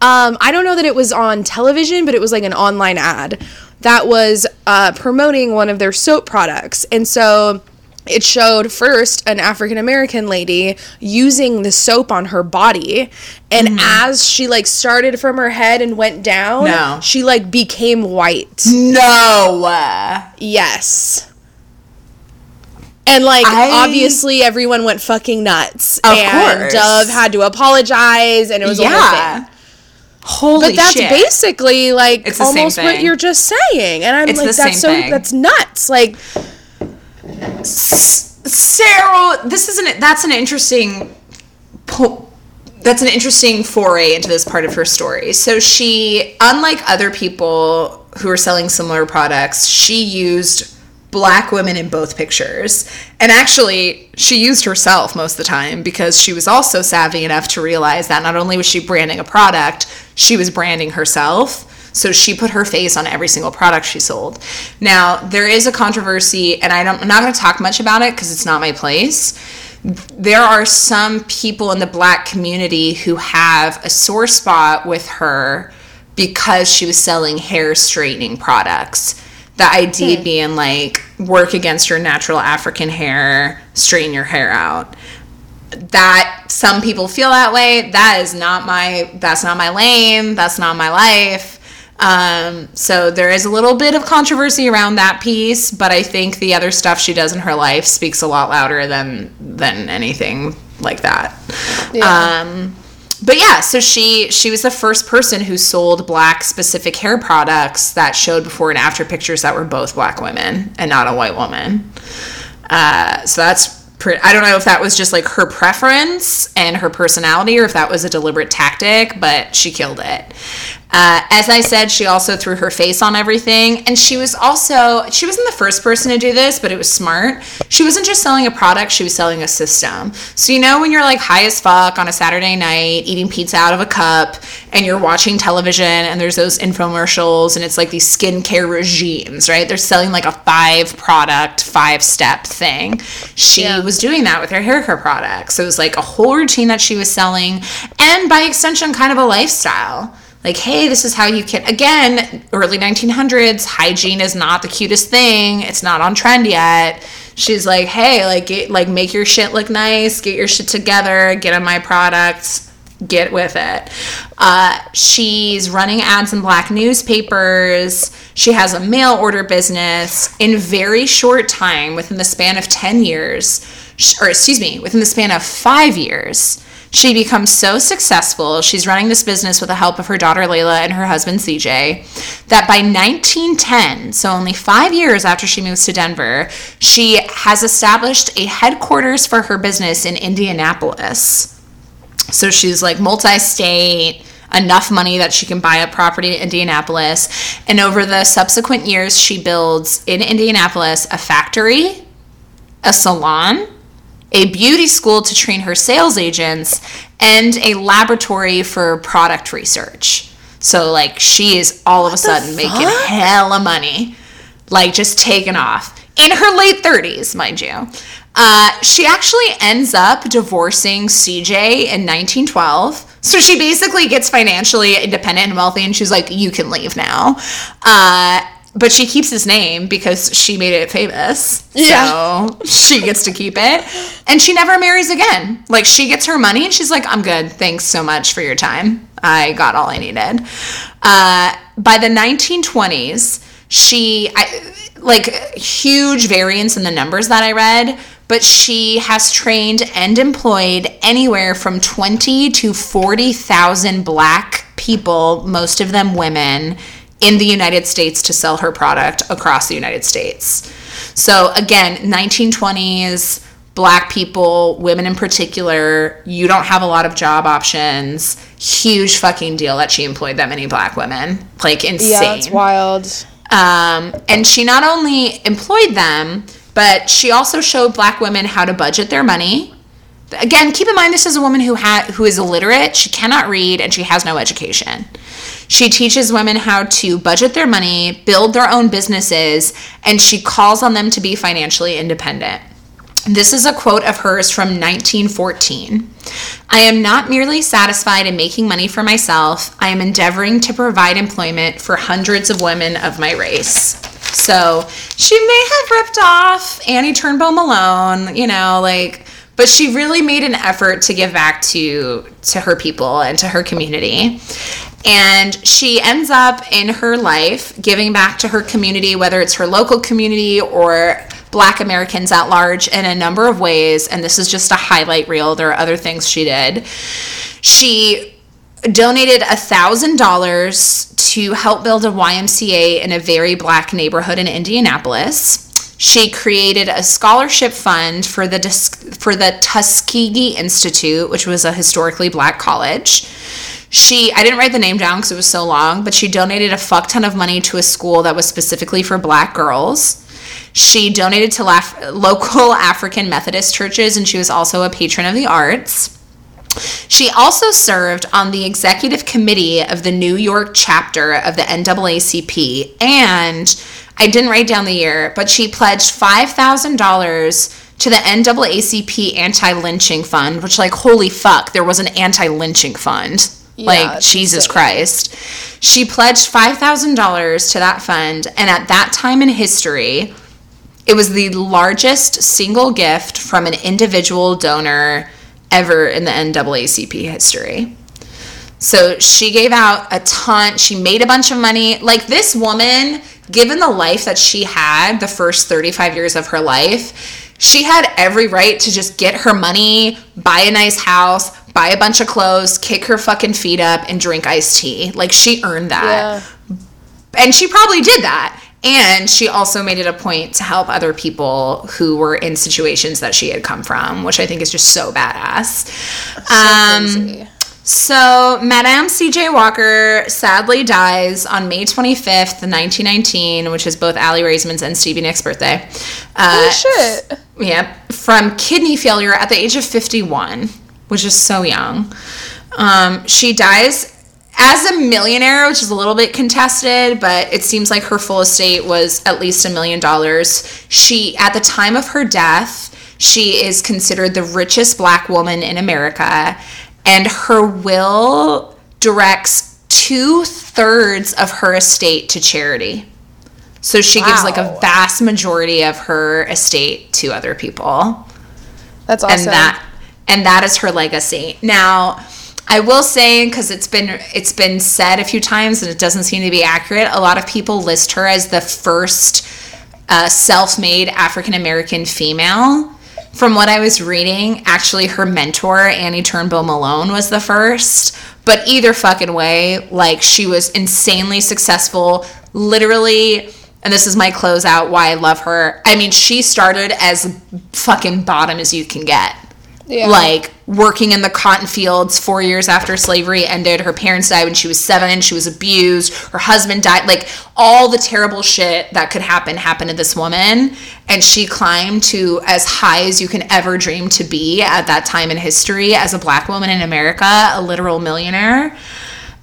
Um, I don't know that it was on television, but it was like an online ad that was uh, promoting one of their soap products, and so it showed first an African American lady using the soap on her body and as she like started from her head and went down No. she like became white No. yes and like I- obviously everyone went fucking nuts Of and course. Dove had to apologize and it was a whole Yeah. thing Holy shit! but that's shit. basically like It's almost what you're just saying, and I'm It's like, that's so thing. that's nuts. Like, Sarah, this is an that's an interesting po- that's an interesting foray into this part of her story. So she, unlike other people who are selling similar products, she used black women in both pictures. And actually, she used herself most of the time because she was also savvy enough to realize that not only was she branding a product, she was branding herself. So she put her face on every single product she sold. Now, there is a controversy, and I don't, I'm not going to talk much about it because it's not my place. There are some people in the black community who have a sore spot with her because she was selling hair straightening products. The idea being like, work against your natural African hair, straighten your hair out. That some people feel that way. That is not my that's not my lane. That's not my life. Um, so there is a little bit of controversy around that piece but i think the other stuff she does in her life speaks a lot louder than than anything like that. Um, but yeah so she she was the first person who sold black specific hair products that showed before and after pictures that were both black women and not a white woman uh, so that's pre- I don't know if that was just like her preference and her personality or if that was a deliberate tactic, but she killed it. Uh, as I said, she also threw her face on everything. And she was also, she wasn't the first person to do this, but it was smart. She wasn't just selling a product, she was selling a system. So, you know, when you're like high as fuck on a Saturday night, eating pizza out of a cup, and you're watching television, and there's those infomercials, and it's like these skincare regimes, right? They're selling like a five product, five step thing. She Yeah. was doing that with her hair care products. So it was like a whole routine that she was selling, and by extension, kind of a lifestyle. Like, hey, this is how you can. Again, early 1900s, hygiene is not the cutest thing. It's not on trend yet. She's like, hey, like, get, like, make your shit look nice. Get your shit together. Get on my products. Get with it. Uh, she's running ads in black newspapers. She has a mail order business. In very short time, within the span of 10 years, or excuse me, within the span of five years, she becomes so successful. She's running this business with the help of her daughter Layla and her husband CJ. That by 1910, so only five years after she moves to Denver, she has established a headquarters for her business in Indianapolis. So she's like multi state, enough money that she can buy a property in Indianapolis. And over the subsequent years, she builds in Indianapolis a factory, a salon, a beauty school to train her sales agents, and a laboratory for product research. So, like, she is all of a sudden making fuck? hella money, like, just taking off in her late 30s, mind you. Uh, she actually ends up divorcing CJ in 1912. So she basically gets financially independent and wealthy, and she's like, "You can leave now." Uh, but she keeps his name because she made it famous. Yeah. So she gets to keep it. And she never marries again. Like she gets her money and she's like, I'm good. Thanks so much for your time. I got all I needed. Uh, by the 1920s, she, I, like, huge variance in the numbers that I read, but she has trained and employed anywhere from 20 to 40,000 black people, most of them women, in the United States to sell her product across the United States. So again, 1920s, black people, women in particular, you don't have a lot of job options. Huge fucking deal that she employed that many black women. Like insane. Yeah, that's wild. Um, and she not only employed them, but she also showed black women how to budget their money. Again, keep in mind this is a woman who ha- who is illiterate. She cannot read and she has no education. She teaches women how to budget their money, build their own businesses, and she calls on them to be financially independent. This is a quote of hers from 1914. I am not merely satisfied in making money for myself, I am endeavoring to provide employment for hundreds of women of my race. So she may have ripped off Annie Turnbo Malone, you know, like, but she really made an effort to give back to to her people and to her community. And she ends up in her life giving back to her community, whether it's her local community or Black Americans at large, in a number of ways. And this is just a highlight reel. There are other things she did. She donated a thousand dollars to help build a YMCA in a very black neighborhood in Indianapolis. She created a scholarship fund for the for the Tuskegee Institute, which was a historically black college. She I didn't write the name down because it was so long, but she donated a fuck ton of money to a school that was specifically for black girls. She donated to laf- local African Methodist churches, and she was also a patron of the arts. She also served on the executive committee of the New York chapter of the NAACP, and I didn't write down the year, but she pledged $5,000 to the NAACP anti lynching fund, which, like, holy fuck, there was an anti lynching fund. like, Jesus insane. Christ. She pledged $5,000 to that fund, and at that time in history, it was the largest single gift from an individual donor ever in the NAACP history. So she gave out a ton. She made a bunch of money. Like this woman, given the life that she had the first 35 years of her life, she had every right to just get her money, buy a nice house, buy a bunch of clothes, kick her fucking feet up, and drink iced tea. Like she earned that. And she probably did that. And she also made it a point to help other people who were in situations that she had come from which i think is just so badass. Um, so madame cj walker sadly dies on may 25th 1919 which is both Aly Raisman's and stevie nicks birthday uh, Holy shit. yeah, from kidney failure at the age of 51, which is so young. Um, she dies as a millionaire, which is a little bit contested, but it seems like her full estate was at least a million dollars. She, at the time of her death, she is considered the richest black woman in America, and her will directs two thirds of her estate to charity. So she gives like a vast majority of her estate to other people. That's awesome. And that and that is her legacy. Now, I will say cuz it's been it's been said a few times and it doesn't seem to be accurate. A lot of people list her as the first uh, self-made African American female. From what I was reading, actually her mentor Annie Turnbull Malone was the first. But either fucking way, like she was insanely successful. Literally, and this is my closeout why I love her. I mean, she started as fucking bottom as you can get. Yeah. Like working in the cotton fields four years after slavery ended. Her parents died when she was seven. She was abused. Her husband died. Like all the terrible shit that could happen happened to this woman. And she climbed to as high as you can ever dream to be at that time in history as a black woman in America, a literal millionaire.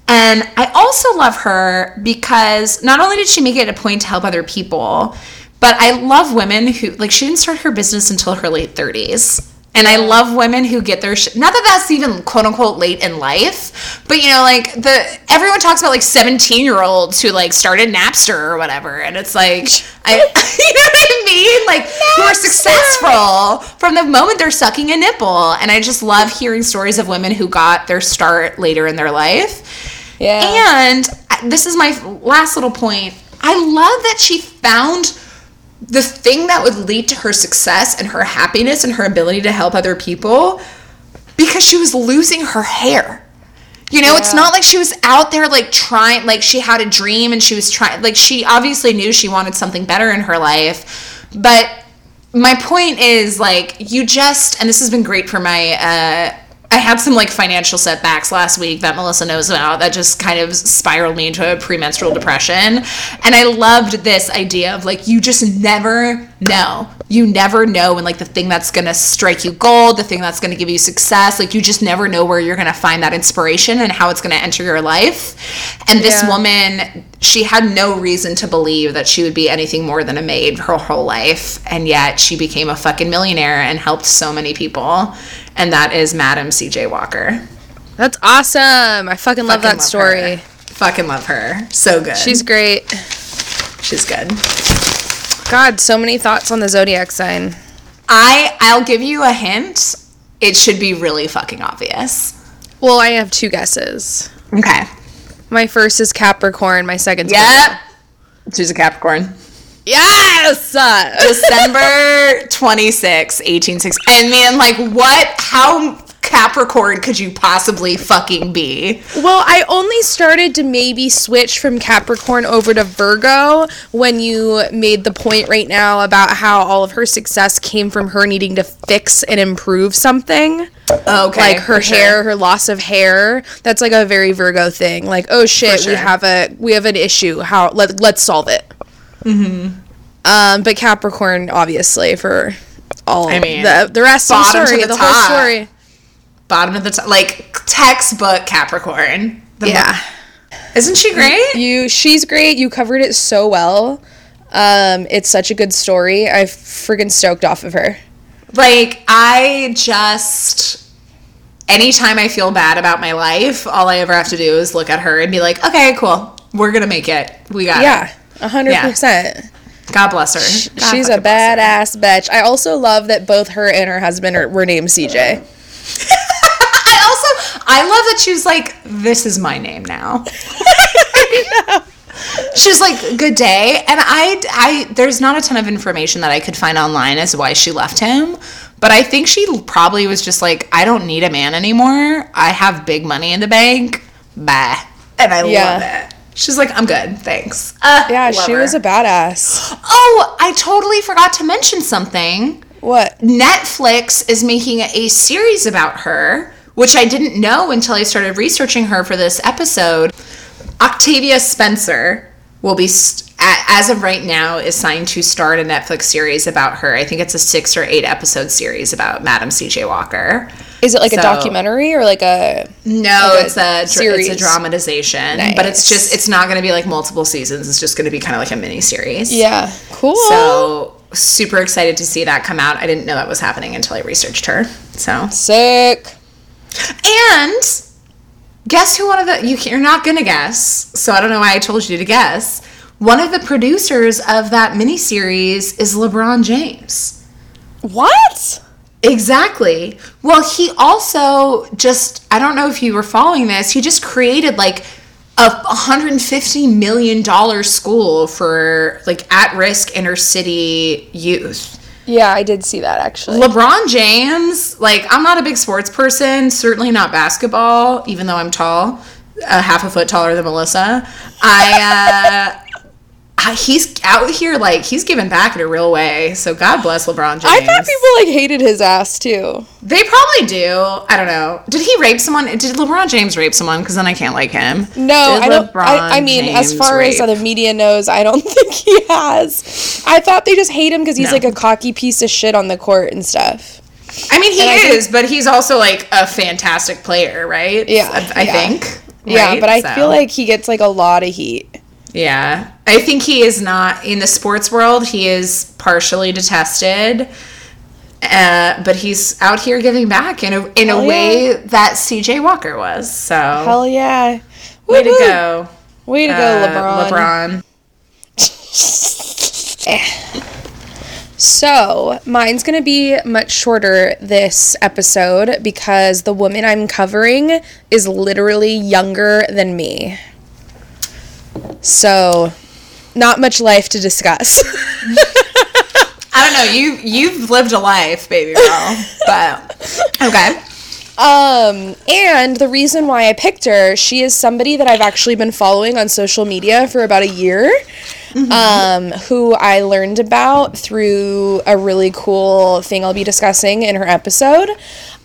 And I also love her because not only did she make it a point to help other people, but I love women who, like, she didn't start her business until her late 30s. And I love women who get their shit. Not that that's even quote unquote late in life, but you know, like the everyone talks about like seventeen year olds who like started Napster or whatever, and it's like, I, you know what I mean? Like who are successful from the moment they're sucking a nipple, and I just love hearing stories of women who got their start later in their life. yeah. And uh, this is my last little point. I love that she found the thing that would lead to her success and her happiness and her ability to help other people because she was losing her hair. You know, it's not like she was out there like trying, like she had a dream and she was trying, like she obviously knew she wanted something better in her life. But my point is like, you just, and this has been great for my, uh, I had some like financial setbacks last week that Melissa knows about that just kind of spiraled me into a premenstrual depression. And I loved this idea of like, you just never know. You never know when like the thing that's gonna strike you gold, the thing that's gonna give you success, like you just never know where you're gonna find that inspiration and how it's gonna enter your life. And this Yeah. woman, she had no reason to believe that she would be anything more than a maid her whole life. And yet she became a fucking millionaire and helped so many people. And that is Madam CJ Walker. That's awesome. I fucking love Fucking that story. her. Fucking love her. So good. She's great. she's good. God, so many thoughts on the zodiac sign. I I'll give you a hint. It should be really fucking obvious. Well, I have two guesses. Okay. My first is Capricorn. My second's Yep. She's a Capricorn. Yes. Uh, December 26, 1860. I mean, like, what? How Capricorn could you possibly fucking be? Well, I only started to maybe switch from Capricorn over to Virgo when you made the point right now about how all of her success came from her needing to fix and improve something. Okay. like her for sure. hair, her loss of hair. That's like a very Virgo thing. Like, oh shit, sure. we have a we have an issue. How let let's solve it. Mm-hmm. Um, but Capricorn, obviously, for all I mean, the the rest of the bottom to story, the the, whole story. Bottom of the top, like textbook Capricorn. Yeah, Isn't she great? you. She's great. You covered it so well. Um, it's such a good story. I'm friggin' stoked off of her. Like, I just, anytime I feel bad about my life, all I ever have to do is look at her and be like, okay, cool. We're going to make it. We got Yeah, a hundred percent. God bless her. God She's a badass bitch. I also love that both her and her husband are, were named CJ. I also, I love that she was like, this is my name now. She was like, "Good day," and I, I, there's not a ton of information that I could find online as to why she left him, but I think she probably was just like, "I don't need a man anymore. I have big money in the bank. Bye." And I Yeah. love it. She's like, "I'm good, thanks." Uh, Yeah, she her. was a badass. Oh, I totally forgot to mention something. What? Netflix is making a series about her, which I didn't know until I started researching her for this episode. Octavia Spencer will be, st- as of right now, is signed to start a Netflix series about her. I think it's a six or eight episode series about Madam C.J. Walker. Is it like a documentary or like a? No, Like it's a series. it's a dramatization, but it's just it's not going to be like multiple seasons. It's just going to be kind of like a mini series. Yeah, cool. So super excited to see that come out. I didn't know that was happening until I researched her. So sick. and guess who one of the you you're not gonna guess. So I don't know why I told you to guess. One of the producers of that miniseries is LeBron James. What? Exactly. Well, he also just, I don't know if you were following this, he just created like a $150 million school for like at risk inner city youth. Yeah, I did see that actually. LeBron James, like, I'm not a big sports person, certainly not basketball, even though I'm tall, a half a foot taller than Melissa. I, uh, he's out here, like, he's giving back in a real way. So God bless LeBron James. I thought people like hated his ass too. They probably do. I don't know. Did he rape someone? Did LeBron James rape someone? Because then I can't like him. No, Did I don't. I, I mean, as James far as rape? the media knows, I don't think he has. I thought they just hate him because he's No. like a cocky piece of shit on the court and stuff. I mean, he and I think- is, but he's also like a fantastic player, right? Yeah, I, I yeah. think. Yeah, right? but I So, feel like he gets like a lot of heat. yeah, I think he is not in the sports world. He is partially detested. Uh, but he's out here giving back in a in a Hell way that C.J. Walker was. So Hell yeah! way to Woo-hoo. go, Way to go, uh, LeBron. LeBron. So, mine's going to be much shorter this episode because the woman I'm covering is literally younger than me. So, not much life to discuss. I don't know. You you've lived a life, baby girl. but okay. Um, and the reason why I picked her, she is somebody that I've actually been following on social media for about a year. Um, who I learned about through a really cool thing I'll be discussing in her episode.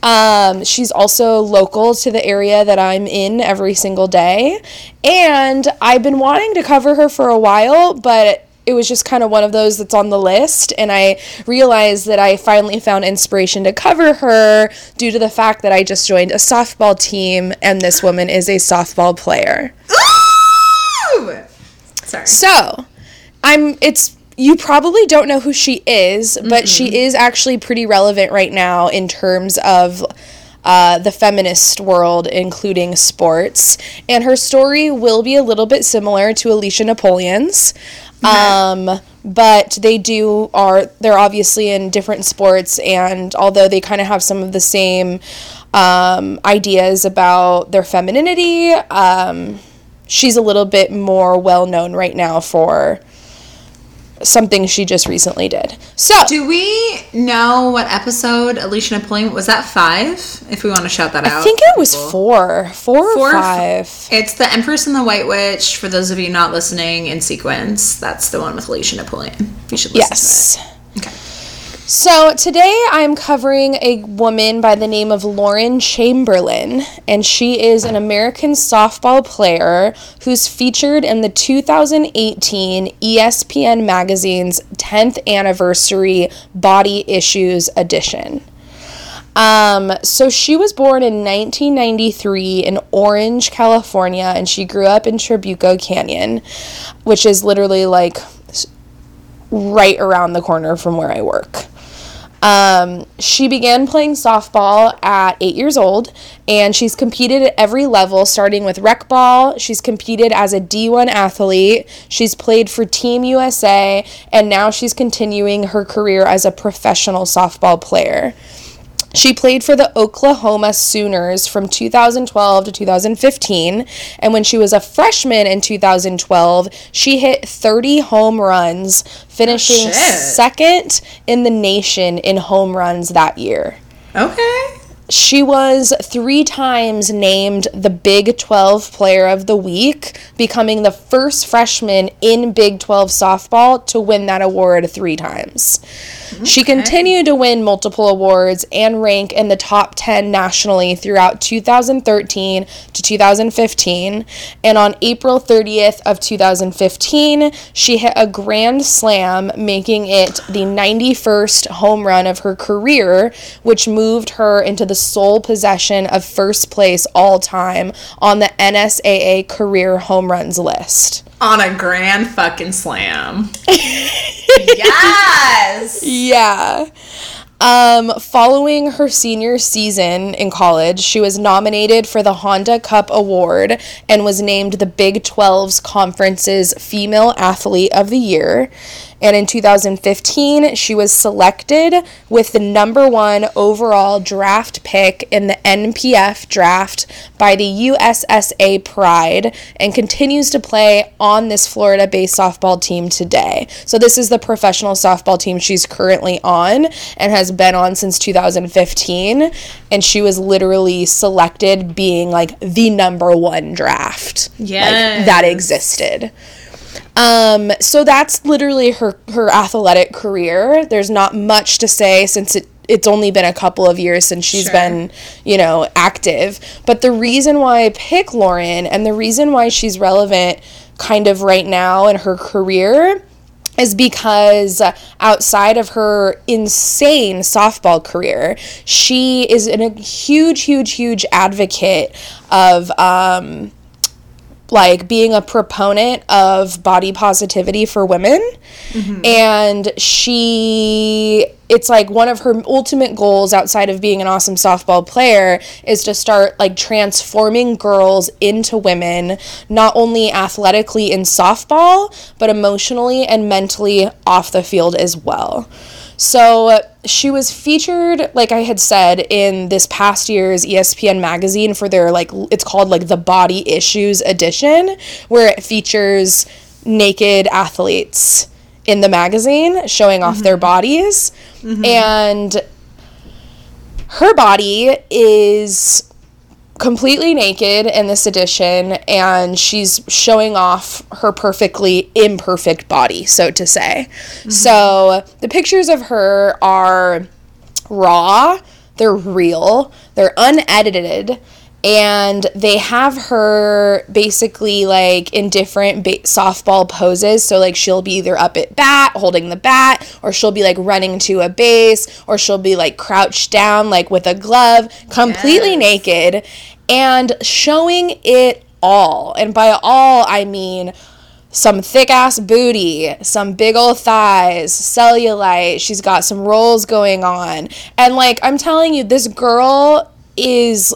Um, she's also local to the area that I'm in every single day. And I've been wanting to cover her for a while, but it was just kind of one of those that's on the list and i realized that i finally found inspiration to cover her due to the fact that i just joined a softball team and this woman is a softball player Ooh! Sorry. so i'm it's you probably don't know who she is but she is actually pretty relevant right now in terms of uh, the feminist world, including sports. And her story will be a little bit similar to Alicia Napoleon's. Um, but they do are they're obviously in different sports, and although they kind of have some of the same um, ideas about their femininity, um, she's a little bit more well known right now for something she just recently did. So, Do we know what episode Alicia Napoleon was that five? If we want to shout that out. I think it was four, four or Four f- five. It's the Empress and the White Witch. For those of you not listening in sequence, that's the one with Alicia Napoleon. You should listen Yes. to it. Okay. So today I'm covering a woman by the name of Lauren Chamberlain, and she is an American softball player who's featured in the 2018 ESPN magazine's 10th anniversary Body Issues edition. Um, so she was born in 1993 in Orange, California, and she grew up in Trabuco Canyon, which is literally like right around the corner from where I work. Um, she began playing softball at eight years old, and she's competed at every level, starting with rec ball. She's competed as a D1 athlete. She's played for Team USA, and now she's continuing her career as a professional softball player. She played for the Oklahoma Sooners from 2012 to 2015, and when she was a freshman in 2012, she hit 30 home runs, finishing oh, shit. second in the nation in home runs that year. Okay. She was three times named the Big 12 Player of the Week, becoming the first freshman in Big 12 softball to win that award three times. She continued to win multiple awards and rank in the top 10 nationally throughout 2013 to 2015. And on April 30th of 2015, she hit a grand slam, making it the 91st home run of her career, which moved her into the sole possession of first place all time on the NCAA career home runs list. On a grand fucking slam. yes. Yeah. Um, following her senior season in college, she was nominated for the Honda Cup Award and was named the Big 12's conference's Female Athlete of the Year. And in 2015, she was selected with the number one overall draft pick in the NPF draft by the USSSA Pride and continues to play on this Florida based softball team today. So, this is the professional softball team she's currently on and has been on since 2015. And she was literally selected being like the number one draft. Like, that existed. Um, so that's literally her her athletic career. There's not much to say since it it's only been a couple of years since she's Sure. been, you know, active. But the reason why I pick Lauren and the reason why she's relevant kind of right now in her career is because outside of her insane softball career, she is an, a huge, huge, huge advocate of um, like being a proponent of body positivity for women. Mm-hmm. And she it's like one of her ultimate goals outside of being an awesome softball player is to start like transforming girls into women not only athletically in softball but emotionally and mentally off the field as well so uh, she was featured, like I had said, in this past year's ESPN magazine for their like it's called like the Body Issues edition, where it features naked athletes in the magazine showing off their mm-hmm. bodies. Mm-hmm. And her body is completely naked in this edition and she's showing off her perfectly imperfect body so to say. Mm-hmm. So the pictures of her are raw they're real they're unedited and they have her basically like in different ba- softball poses so like she'll be either up at bat holding the bat or she'll be like running to a base or she'll be like crouched down like with a glove completely Yes. naked and showing it all and by all i mean some thick ass booty, some big old thighs, cellulite. She's got some rolls going on. And like I'm telling you, this girl is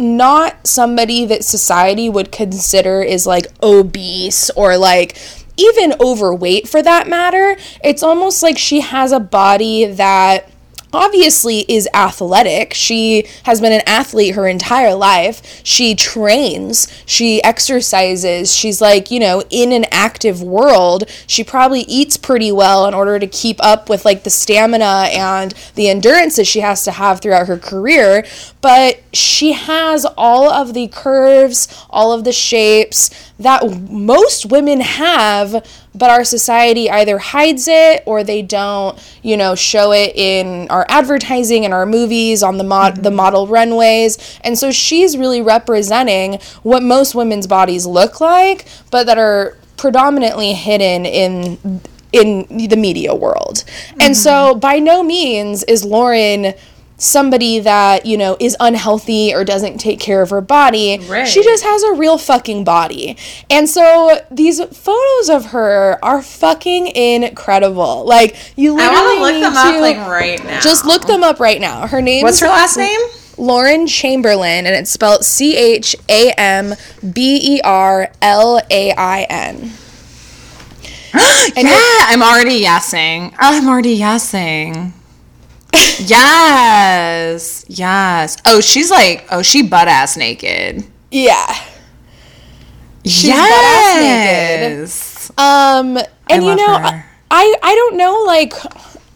not somebody that society would consider is like obese or like even overweight for that matter. It's almost like she has a body that obviously is athletic. She has been an athlete her entire life. She trains, she exercises. She's like, you know, in an active world. She probably eats pretty well in order to keep up with like the stamina and the endurance that she has to have throughout her career. But she has all of the curves, all of the shapes that most women have but our society either hides it or they don't, you know, show it in our advertising and our movies on the mod- mm-hmm. the model runways. And so she's really representing what most women's bodies look like, but that are predominantly hidden in in the media world. And mm-hmm. so by no means is Lauren somebody that, you know, is unhealthy or doesn't take care of her body. Right. She just has a real fucking body. And so these photos of her are fucking incredible. Like you I literally want to look them up like right now. just look them up right now. Her name What's her last name? Lauren Chamberlain, and it's spelled C H A M B E R L A I N. yeah, I'm already yesing. I'm already yesing. yes, yes. Oh, she's like, oh, she butt ass naked. Yeah. butt-ass yes. Um, and you know, her. I I don't know, like.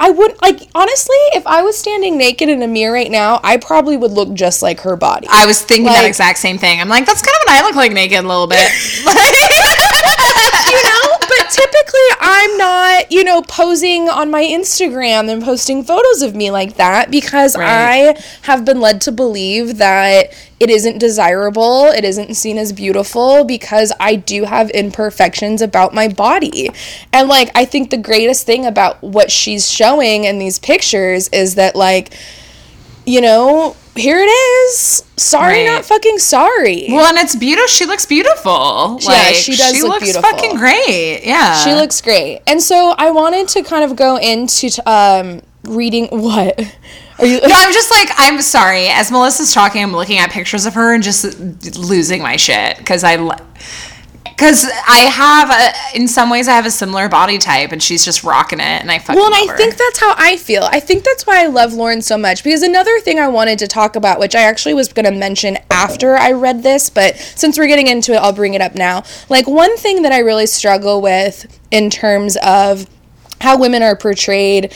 I wouldn't like honestly. If I was standing naked in a mirror right now, I probably would look just like her body. I was thinking that exact same thing. I'm like, that's kind of what I look like naked a little bit. you know but typically i'm not you know posing on my instagram and posting photos of me like that because Right. i have been led to believe that it isn't desirable it isn't seen as beautiful because i do have imperfections about my body and like i think the greatest thing about what she's showing in these pictures is that like you know here it is sorry Right. not fucking sorry well, and it's beautiful. She looks beautiful. Yeah, Like, she does She look looks beautiful. fucking great. Yeah. She looks great. And so I wanted to kind of go into t- um, reading what? Are you No, I'm just like, I'm sorry. As Melissa's talking, I'm looking at pictures of her and just losing my shit because I, because I have, a, in some ways, I have a similar body type, and she's just rocking it, and I fucking Well, and I her. think that's how I feel. I think that's why I love Lauren so much because another thing I wanted to talk about, which I actually was going to mention after I read this, but since we're getting into it, I'll bring it up now. Like, one thing that I really struggle with in terms of how women are portrayed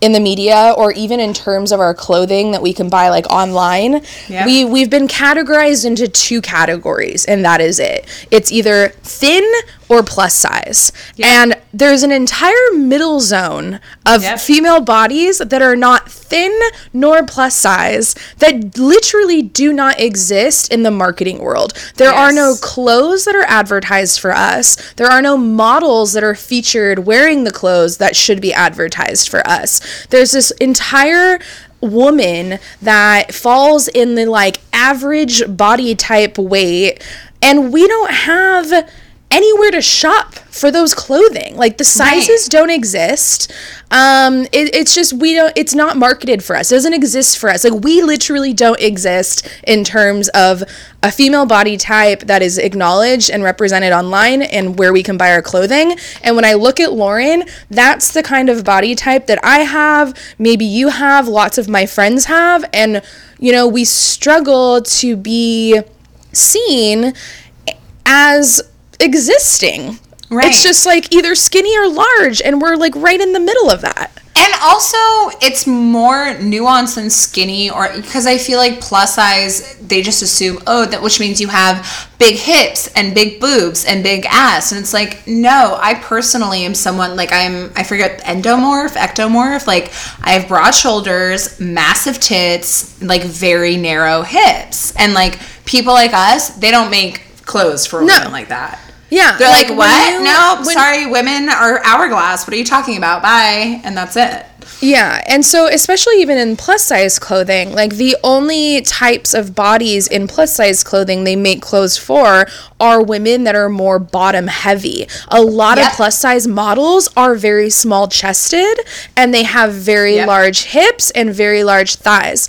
in the media or even in terms of our clothing that we can buy like online Yeah. we we've been categorized into two categories and that is it. It's either thin or plus size. And there's an entire middle zone of Yep. female bodies that are not thin nor plus size that literally do not exist in the marketing world there are no clothes that are advertised for us. There are no models that are featured wearing the clothes that should be advertised for us. There's this entire woman that falls in the like average body type weight and we don't have anywhere to shop for those clothing. Like the sizes don't exist. Um it, it's just we don't it's not marketed for us. It doesn't exist for us. Like we literally don't exist in terms of a female body type that is acknowledged and represented online and where we can buy our clothing. And when i look at lauren that's the kind of body type that i have maybe you have lots of my friends have. And you know we struggle to be seen as existing. Right. It's just like either skinny or large, and we're like right in the middle of that. And also, it's more nuanced than skinny, or because I feel like plus size, they just assume, oh, that which means you have big hips and big boobs and big ass, and it's like, no, I personally am someone like I'm, I forget endomorph, ectomorph, like I have broad shoulders, massive tits, like very narrow hips, and like people like us, they don't make clothes for No. women like that. Yeah, They're like, when what? you- no, when- sorry, women are hourglass. What are you talking about? Bye. And that's it. Yeah, and so especially even in plus size clothing, like the only types of bodies in plus size clothing they make clothes for are women that are more bottom heavy. A lot Yep. of plus size models are very small chested and they have very Yep. large hips and very large thighs.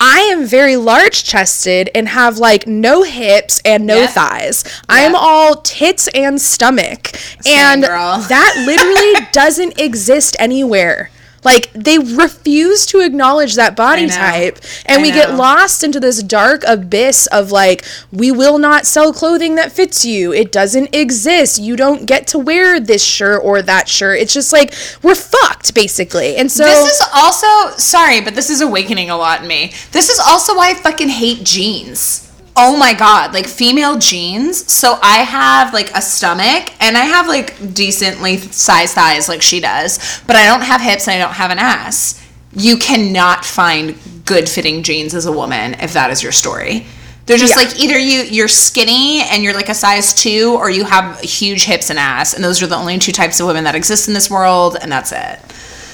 I am very large chested and have like no hips and no Yep. thighs. I'm all tits and stomach. Same, and girl. that literally doesn't exist anywhere. Like they refuse to acknowledge that body type. And I we get lost into this dark abyss of like, we will not sell clothing that fits you. It doesn't exist. You don't get to wear this shirt or that shirt. It's just like we're fucked basically. And so This is also sorry, but this is awakening a lot in me. This is also why I fucking hate jeans. Oh my god, like female jeans. So I have like a stomach and I have like decently sized thighs like she does, but I don't have hips and I don't have an ass. You cannot find good fitting jeans as a woman if that is your story. They're just Yeah. like either you you're skinny and you're like a size 2 or you have huge hips and ass and those are the only two types of women that exist in this world and that's it.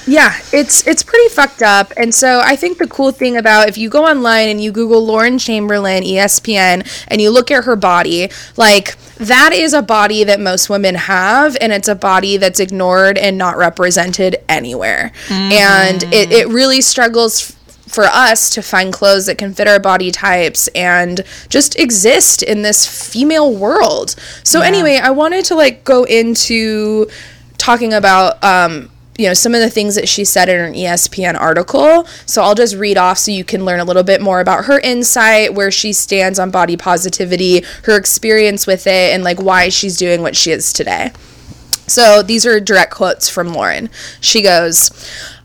Yeah, it's it's pretty fucked up. And so I think the cool thing about if you go online and you Google Lauren Chamberlain, ESPN, and you look at her body, like that is a body that most women have, and it's a body that's ignored and not represented anywhere. And it, it really struggles f- for us to find clothes that can fit our body types and just exist in this female world. So anyway, I wanted to like go into talking about um you know some of the things that she said in an ESPN article. So I'll just read off so you can learn a little bit more about her insight, where she stands on body positivity, her experience with it, and like why she's doing what she is today. So these are direct quotes from Lauren. She goes,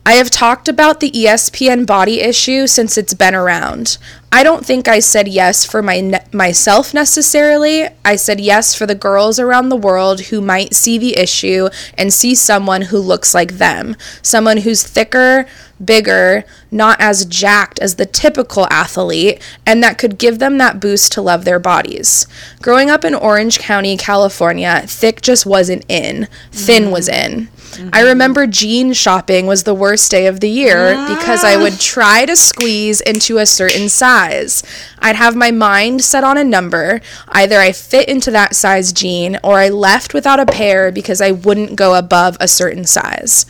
I have talked about the ESPN body issue since it's been around. I don't think I said yes for my ne- myself necessarily. I said yes for the girls around the world who might see the issue and see someone who looks like them, someone who's thicker, bigger, not as jacked as the typical athlete, and that could give them that boost to love their bodies. Growing up in Orange County, California, thick just wasn't in, thin mm. was in. I remember jean shopping was the worst day of the year because I would ah. try to squeeze into a certain size. I'd have my mind set on a number. Either I fit into that size jean or I left without a pair because I wouldn't go above a certain size.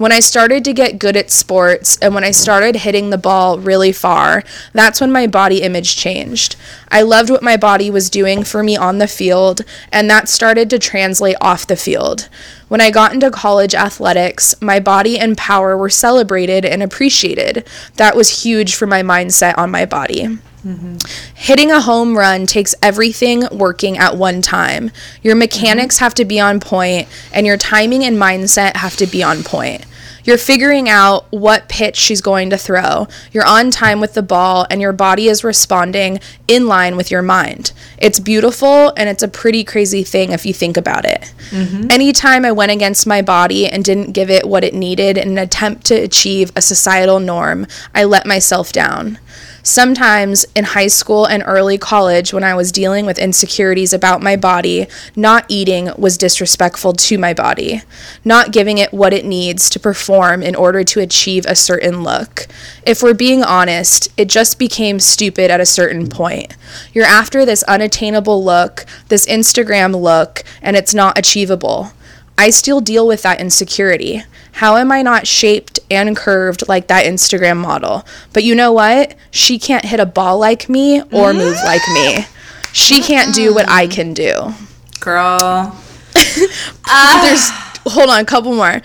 When I started to get good at sports and when I started hitting the ball really far, that's when my body image changed. I loved what my body was doing for me on the field, and that started to translate off the field. When I got into college athletics, my body and power were celebrated and appreciated. That was huge for my mindset on my body. Mm-hmm. Hitting a home run takes everything working at one time. Your mechanics have to be on point, and your timing and mindset have to be on point. You're figuring out what pitch she's going to throw. You're on time with the ball, and your body is responding in line with your mind. It's beautiful, and it's a pretty crazy thing if you think about it. Mm-hmm. Anytime I went against my body and didn't give it what it needed in an attempt to achieve a societal norm, I let myself down. Sometimes in high school and early college, when I was dealing with insecurities about my body, not eating was disrespectful to my body, not giving it what it needs to perform in order to achieve a certain look. If we're being honest, it just became stupid at a certain point. You're after this unattainable look, this Instagram look, and it's not achievable. I still deal with that insecurity. How am I not shaped and curved like that Instagram model? But you know what? She can't hit a ball like me or mm. move like me. She can't do what I can do. Girl. There's hold on, a couple more.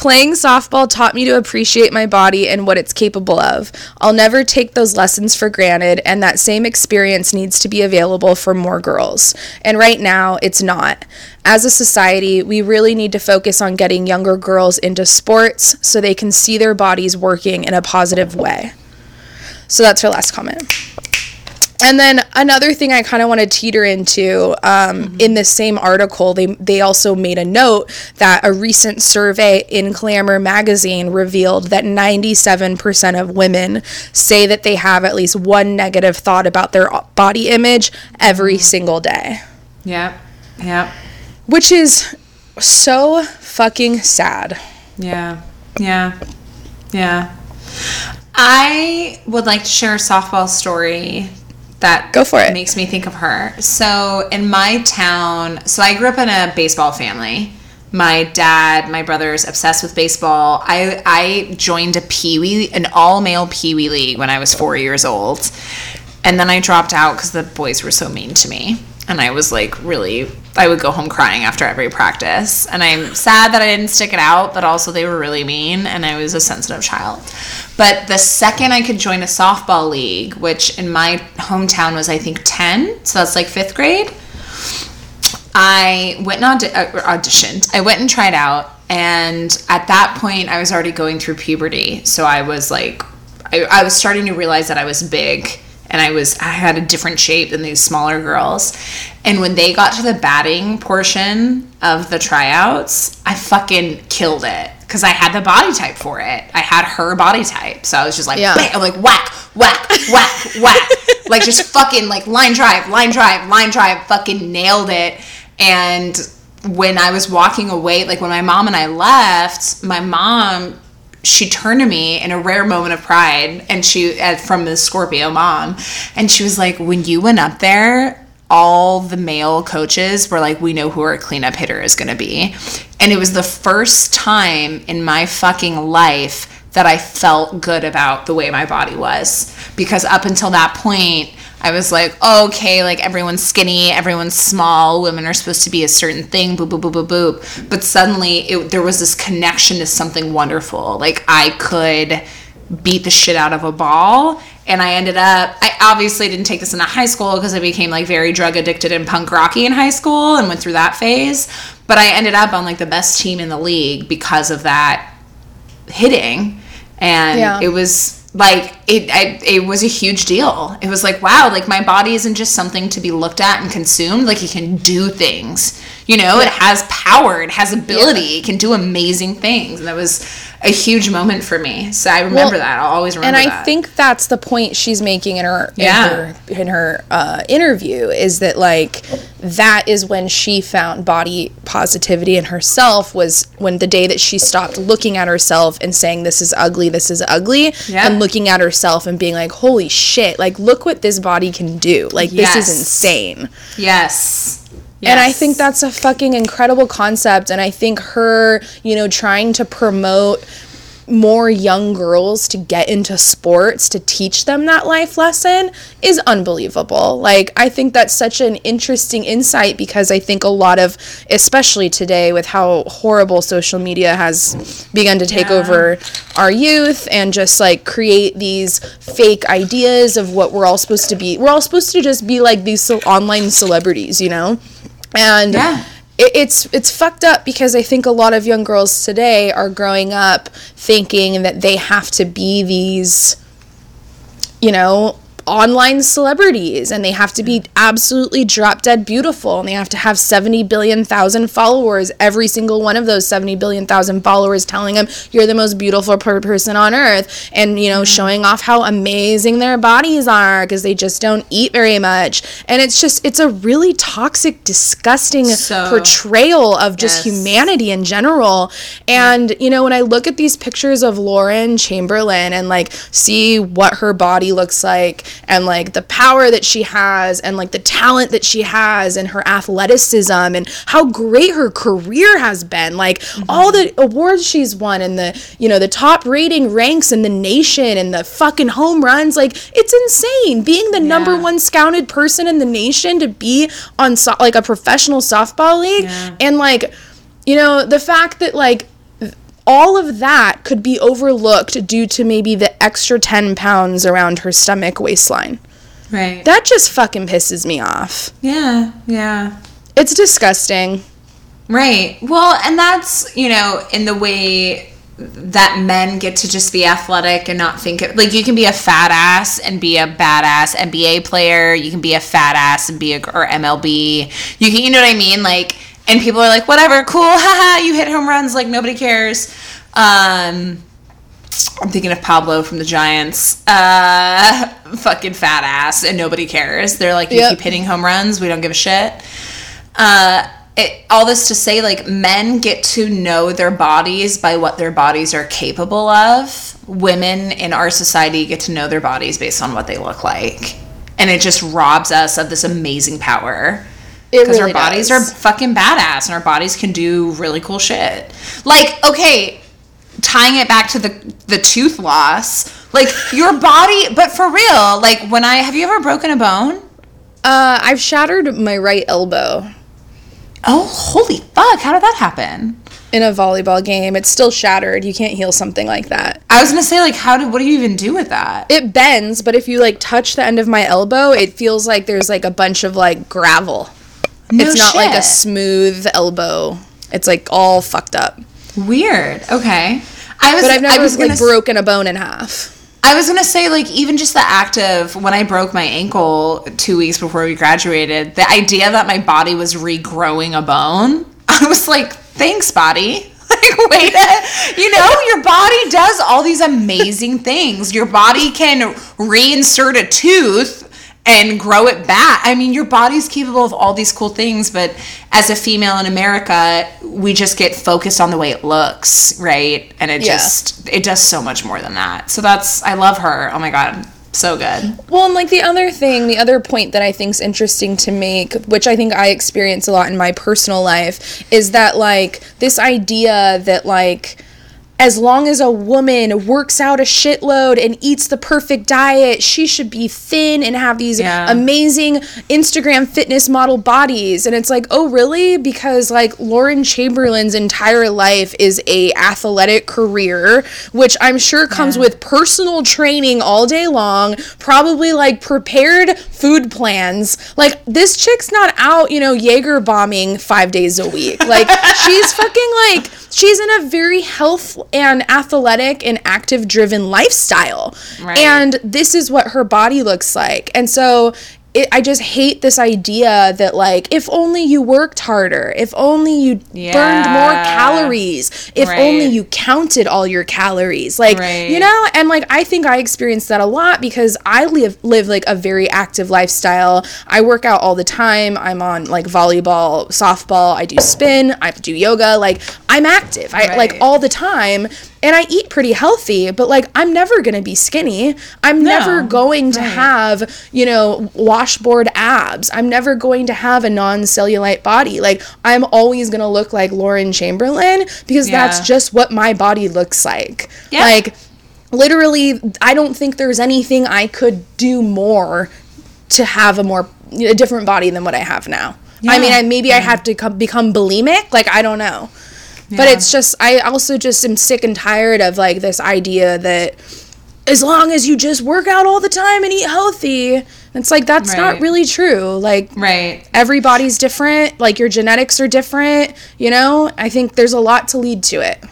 Playing softball taught me to appreciate my body and what it's capable of. I'll never take those lessons for granted, and that same experience needs to be available for more girls. And right now, it's not. As a society, we really need to focus on getting younger girls into sports so they can see their bodies working in a positive way. So that's her last comment. And then another thing I kind of want to teeter into um, mm-hmm. in this same article, they they also made a note that a recent survey in Glamour magazine revealed that 97% of women say that they have at least one negative thought about their uh, body image every mm-hmm. single day, Yep. Yep. which is so fucking sad. Yeah. Yeah. Yeah. I would like to share a softball story that Go for it. makes me think of her. So in my town, so I grew up in a baseball family. My dad, my brother's obsessed with baseball. I I joined a pee wee, an all male pee wee league when I was four years old, and then I dropped out because the boys were so mean to me. And I was like really I would go home crying after every practice. And I'm sad that I didn't stick it out, but also they were really mean and I was a sensitive child. But the second I could join a softball league, which in my hometown was I think 10, so that's like 5th grade, I went and audi- uh, auditioned. I went and tried out and at that point I was already going through puberty. So I was like I, I was starting to realize that I was big and I was I had a different shape than these smaller girls. And when they got to the batting portion of the tryouts, I fucking killed it because I had the body type for it. I had her body type, so I was just like, Yeah. bam, I'm like whack, whack, whack, whack, like just fucking like line drive, line drive, line drive, fucking nailed it. And when I was walking away, like when my mom and I left, my mom she turned to me in a rare moment of pride and she uh, from the scorpio mom and she was like when you went up there all the male coaches were like we know who our cleanup hitter is going to be and it was the first time in my fucking life that i felt good about the way my body was because up until that point I was like, oh, okay, like everyone's skinny, everyone's small, women are supposed to be a certain thing, boop, boop, boop, boop, boop. But suddenly it, there was this connection to something wonderful. Like I could beat the shit out of a ball. And I ended up, I obviously didn't take this into high school because I became like very drug addicted and punk rocky in high school and went through that phase. But I ended up on like the best team in the league because of that hitting and Yeah. it was like it I, it was a huge deal. It was like wow like my body isn't just something to be looked at and consumed. Like it can do things. You know it has power. It has ability. It can do amazing things. And that was a huge moment for me so i remember Well, that i'll always remember that. and I that think that's the point she's making in her Yeah. in her, in her uh, interview is that like that is when she found body positivity in herself was when the day that she stopped looking at herself and saying this is ugly this is ugly Yeah. and looking at herself and being like holy shit like look what this body can do like this is insane yes and I think that's a fucking incredible concept. And I think her, you know, trying to promote more young girls to get into sports to teach them that life lesson is unbelievable. Like, I think that's such an interesting insight because I think a lot of, especially today with how horrible social media has begun to take Yeah. over our youth and just like create these fake ideas of what we're all supposed to be. We're all supposed to just be like these online celebrities, you know? And Yeah. it, it's it's fucked up because I think a lot of young girls today are growing up thinking that they have to be these you know online celebrities and they have to be absolutely drop dead beautiful and they have to have 70 billion thousand followers. Every single one of those 70 billion thousand followers telling them you're the most beautiful per- person on earth and you know showing off how amazing their bodies are because they just don't eat very much. And it's just it's a really toxic disgusting So- portrayal of just Yes. humanity in general. And you know when i look at these pictures of lauren chamberlain and like see what her body looks like and like the power that she has and like the talent that she has and her athleticism and how great her career has been. Like mm-hmm. all the awards she's won and the you know the top rating ranks in the nation and the fucking home runs like it's insane. Being the number one scouted person in the nation to be on so- like a professional softball league Yeah. and like you know the fact that like all of that could be overlooked due to maybe the extra 10 pounds around her stomach waistline right that just fucking pisses me off yeah yeah it's disgusting Right. Well, and that's, you know, in the way that men get to just be athletic and not think of, like you can be a fat ass and be a badass NBA player. You can be a fat ass and be a or MLB. You can, you know what I mean? Like, and people are like, whatever, cool, haha, you hit home runs, like nobody cares. Um, I'm thinking of Pablo from the Giants. Uh, fucking fat ass, and nobody cares. They're like, you Yep. keep hitting home runs, we don't give a shit. Uh, it, all this to say, like, men get to know their bodies by what their bodies are capable of. Women in our society get to know their bodies based on what they look like. And it just robs us of this amazing power. Because really our bodies does. are fucking badass and our bodies can do really cool shit. Like, okay, tying it back to the the tooth loss, like your body, but for real, like when I have you ever broken a bone? Uh, I've shattered my right elbow Oh, holy fuck! How did that happen? in a volleyball game. It's still shattered. You can't heal something like that. I was gonna say, like, how did? What do you even do with that? It bends, but if you like touch the end of my elbow, it feels like there's like a bunch of like gravel. No it's not like a smooth elbow. It's like all fucked up. Weird. Okay. I was. But I've I never was like broken a bone in half. I was gonna say, like, even just the act of when I broke my ankle two weeks before we graduated, the idea that my body was regrowing a bone, I was like, thanks, body. Like, wait, a, you know, your body does all these amazing things. Your body can reinsert a tooth and grow it back. I mean, your body's capable of all these cool things, but as a female in America, we just get focused on the way it looks, right? And it Yeah. just it does so much more than that. So that's I love her. Oh my god, so good. Well, and like the other thing, the other point that I think is interesting to make, which I think I experience a lot in my personal life, is that like this idea that like as long as a woman works out a shitload and eats the perfect diet, she should be thin and have these Yeah. amazing Instagram fitness model bodies. And it's like, oh really? Because like Lauren Chamberlain's entire life is a athletic career, which I'm sure comes with personal training all day long, probably like prepared food plans. Like this chick's not out, you know, Jaeger bombing five days a week. Like she's fucking like she's in a very health and athletic and active driven lifestyle. Right. And this is what her body looks like. And so it, I just hate this idea that like if only you worked harder, if only you burned more calories, if Right. only you counted all your calories, like Right. you know, and like I think I experience that a lot because I live live like a very active lifestyle. I work out all the time. I'm on like volleyball, softball. I do spin. I do yoga. Like I'm active. I like all the time. And I eat pretty healthy, but like I'm never gonna be skinny. I'm never going to right. have, you know, washboard abs. I'm never going to have a non cellulite body. Like I'm always gonna look like Lauren Chamberlain because that's just what my body looks like. Yeah. Like literally I don't think there's anything I could do more to have a more a different body than what I have now. I mean, I, maybe I have to come, become bulimic. Like I don't know, but it's just I also just am sick and tired of like this idea that as long as you just work out all the time and eat healthy, it's like that's not really true. Like Right. everybody's different. Like your genetics are different. You know, I think there's a lot to lead to it.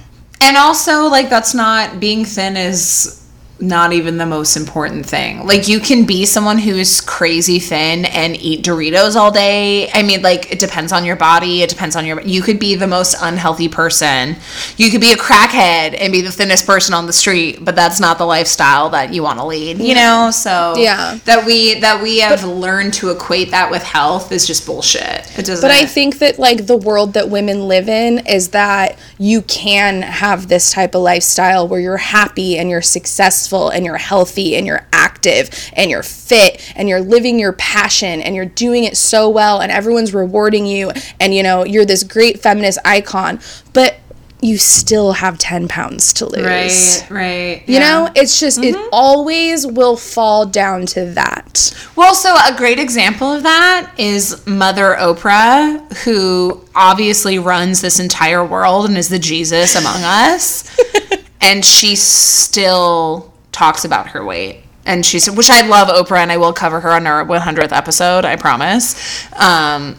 And also, like, that's not being thin is not even the most important thing. Like, you can be someone who's crazy thin and eat Doritos all day. I mean, like, it depends on your body. It depends on your. You could be the most unhealthy person. You could be a crackhead and be the thinnest person on the street, but that's not the lifestyle that you want to lead. You know, so Yeah. that we that we have learned to equate that with health is just bullshit. It doesn't. But I think that like the world that women live in is that you can have this type of lifestyle where you're happy and you're successful and you're healthy and you're active and you're fit and you're living your passion and you're doing it so well and everyone's rewarding you and you know you're this great feminist icon, but you still have 10 pounds to lose. right, right. You know, it's just it mm-hmm. always will fall down to that. Well, so a great example of that is Mother Oprah, who obviously runs this entire world and is the Jesus among us. and she still talks about her weight. And she said, which I love Oprah, and I will cover her on our 100th episode, I promise. Um,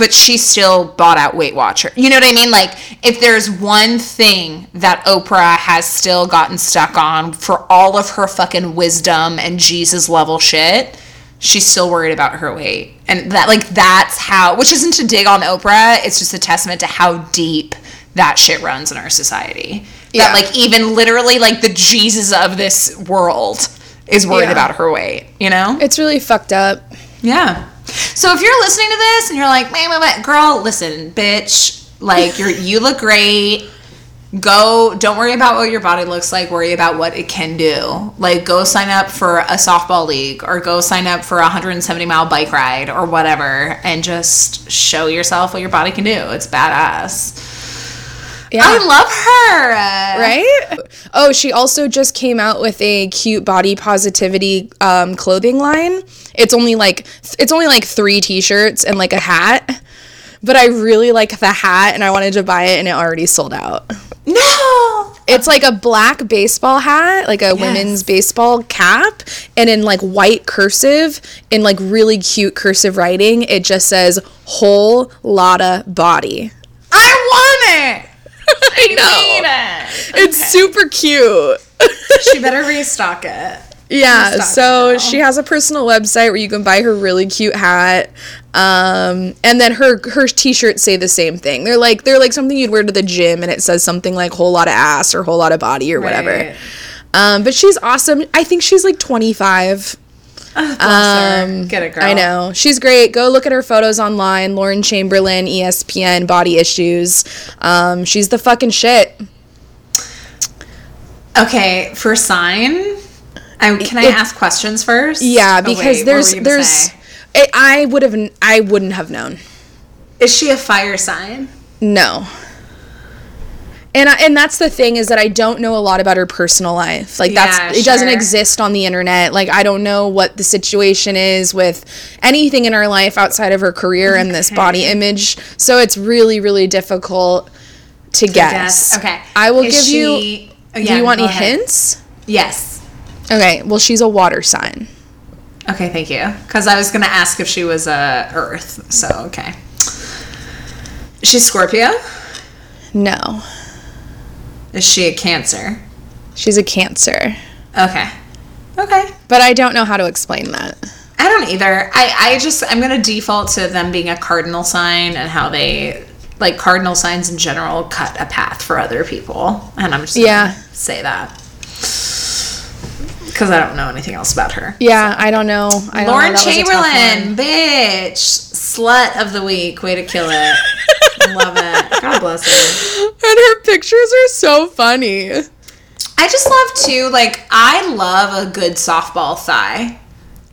but she still bought out Weight Watcher. You know what I mean? Like, if there's one thing that Oprah has still gotten stuck on for all of her fucking wisdom and Jesus level shit, she's still worried about her weight. And that, like, that's how, which isn't to dig on Oprah, it's just a testament to how deep that shit runs in our society. Yeah. That, like, even literally, like, the Jesus of this world is worried Yeah. about her weight, you know? It's really fucked up. Yeah. So if you're listening to this and you're like, man, man, man, girl, listen, bitch, like you're you look great. Go, don't worry about what your body looks like. Worry about what it can do. Like, go sign up for a softball league or go sign up for a 170 mile bike ride or whatever, and just show yourself what your body can do. It's badass. Yeah. I love her. right? Oh, she also just came out with a cute body positivity um, clothing line. It's only like it's only like three t-shirts and like a hat, but I really like the hat and I wanted to buy it and it already sold out. No. It's like a black baseball hat, like a women's baseball cap, and in like white cursive, in like really cute cursive writing, it just says whole lotta body. I want it. I Need it. It's super cute. She better restock it. Yeah, so she has a personal website where you can buy her really cute hat. Um, and then her her t-shirts say the same thing. They're like they're like something you'd wear to the gym and it says something like whole lot of ass or whole lot of body or whatever. Right. Um, but she's awesome. I think she's like 25. Bless her. Get it, girl. Um, I know. She's great. Go look at her photos online. Lauren Chamberlain, ESPN, Body Issues. Um, she's the fucking shit. Okay, for sign, I, can I It- ask questions first? Yeah, Oh, because wait, there's were you gonna there's it, I would have I wouldn't have known. Is she a fire sign? No. And I, and that's the thing is that I don't know a lot about her personal life. Like that's Yeah, it doesn't exist on the internet. Like I don't know what the situation is with anything in her life outside of her career and this body image. So it's really really difficult to guess. guess. Okay. I will Is give you she- oh, Do you want any ahead. hints? Yes. Okay, well she's a water sign. Okay, thank you. Because I was gonna ask if she was a Earth. So okay. She's Scorpio. No. Is she a Cancer? She's a cancer. Okay. Okay. But I don't know how to explain that. I don't either. I, I just I'm gonna default to them being a cardinal sign and how they like cardinal signs in general cut a path for other people, and I'm just gonna Yeah. say that because I don't know anything else about her. Yeah, I don't know. I don't know. Lauren That was a tough Chamberlain, bitch, slut of the week. Way to kill it. Love it. God bless her. And her pictures are so funny. I just love too. Like I love a good softball thigh.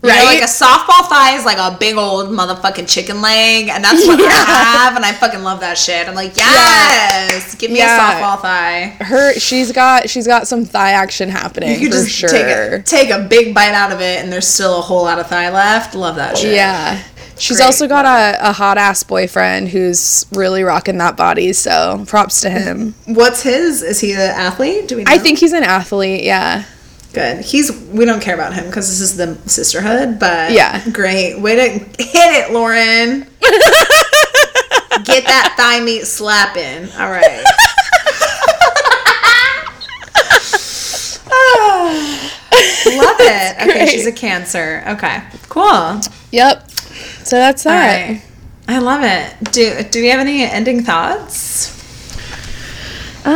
You know, Right? like a softball thigh is like a big old motherfucking chicken leg, and that's what I have, and I fucking love that shit. I'm like, yes, give me Yeah. a softball thigh. Her she's got she's got some thigh action happening You for just sure. take a take a big bite out of it, and there's still a whole lot of thigh left. Love that shit. Yeah. She's Great. also got a, a hot ass boyfriend who's really rocking that body, so props to him. What's his? Is he an athlete? Do we? Know? I think he's an athlete, yeah. Good. He's. We don't care about him because this is the sisterhood. But Yeah. great way to hit it, Lauren. Get that thigh meat slapping. All right. Love it. Okay, she's a cancer. Okay, cool. Yep. So that's that. right. I love it. Do Do we have any ending thoughts? Um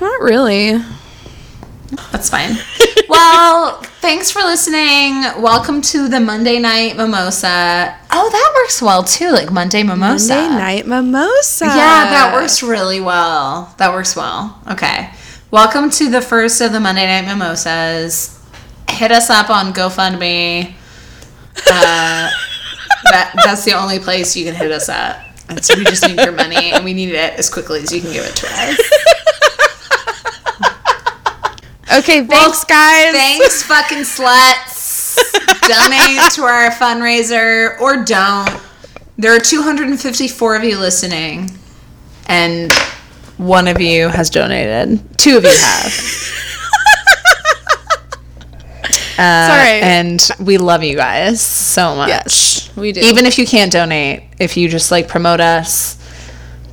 not really. That's fine. well, thanks for listening. Welcome to the Monday night mimosa. Oh, that works well too, like Monday mimosa. Monday night mimosa. Yeah, that works really well. That works well. Okay. Welcome to the first of the Monday night mimosas. Hit us up on GoFundMe. Uh, that that's the only place you can hit us at. And so we just need your money, and we need it as quickly as you can give it to us. Okay, thanks guys. Thanks, fucking sluts. Donate to our fundraiser or don't. There are 254 of you listening, and one of you has donated. Two of you have. Uh. And we love you guys so much. Yes, we do. Even if you can't donate, if you just like promote us,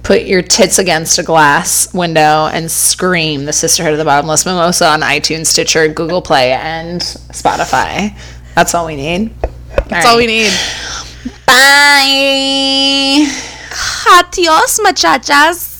put your tits against a glass window and scream the Sisterhood of the Bottomless Mimosa on iTunes, Stitcher, Google Play, and Spotify. That's all we need. That's all we need. Bye. Adios, muchachas.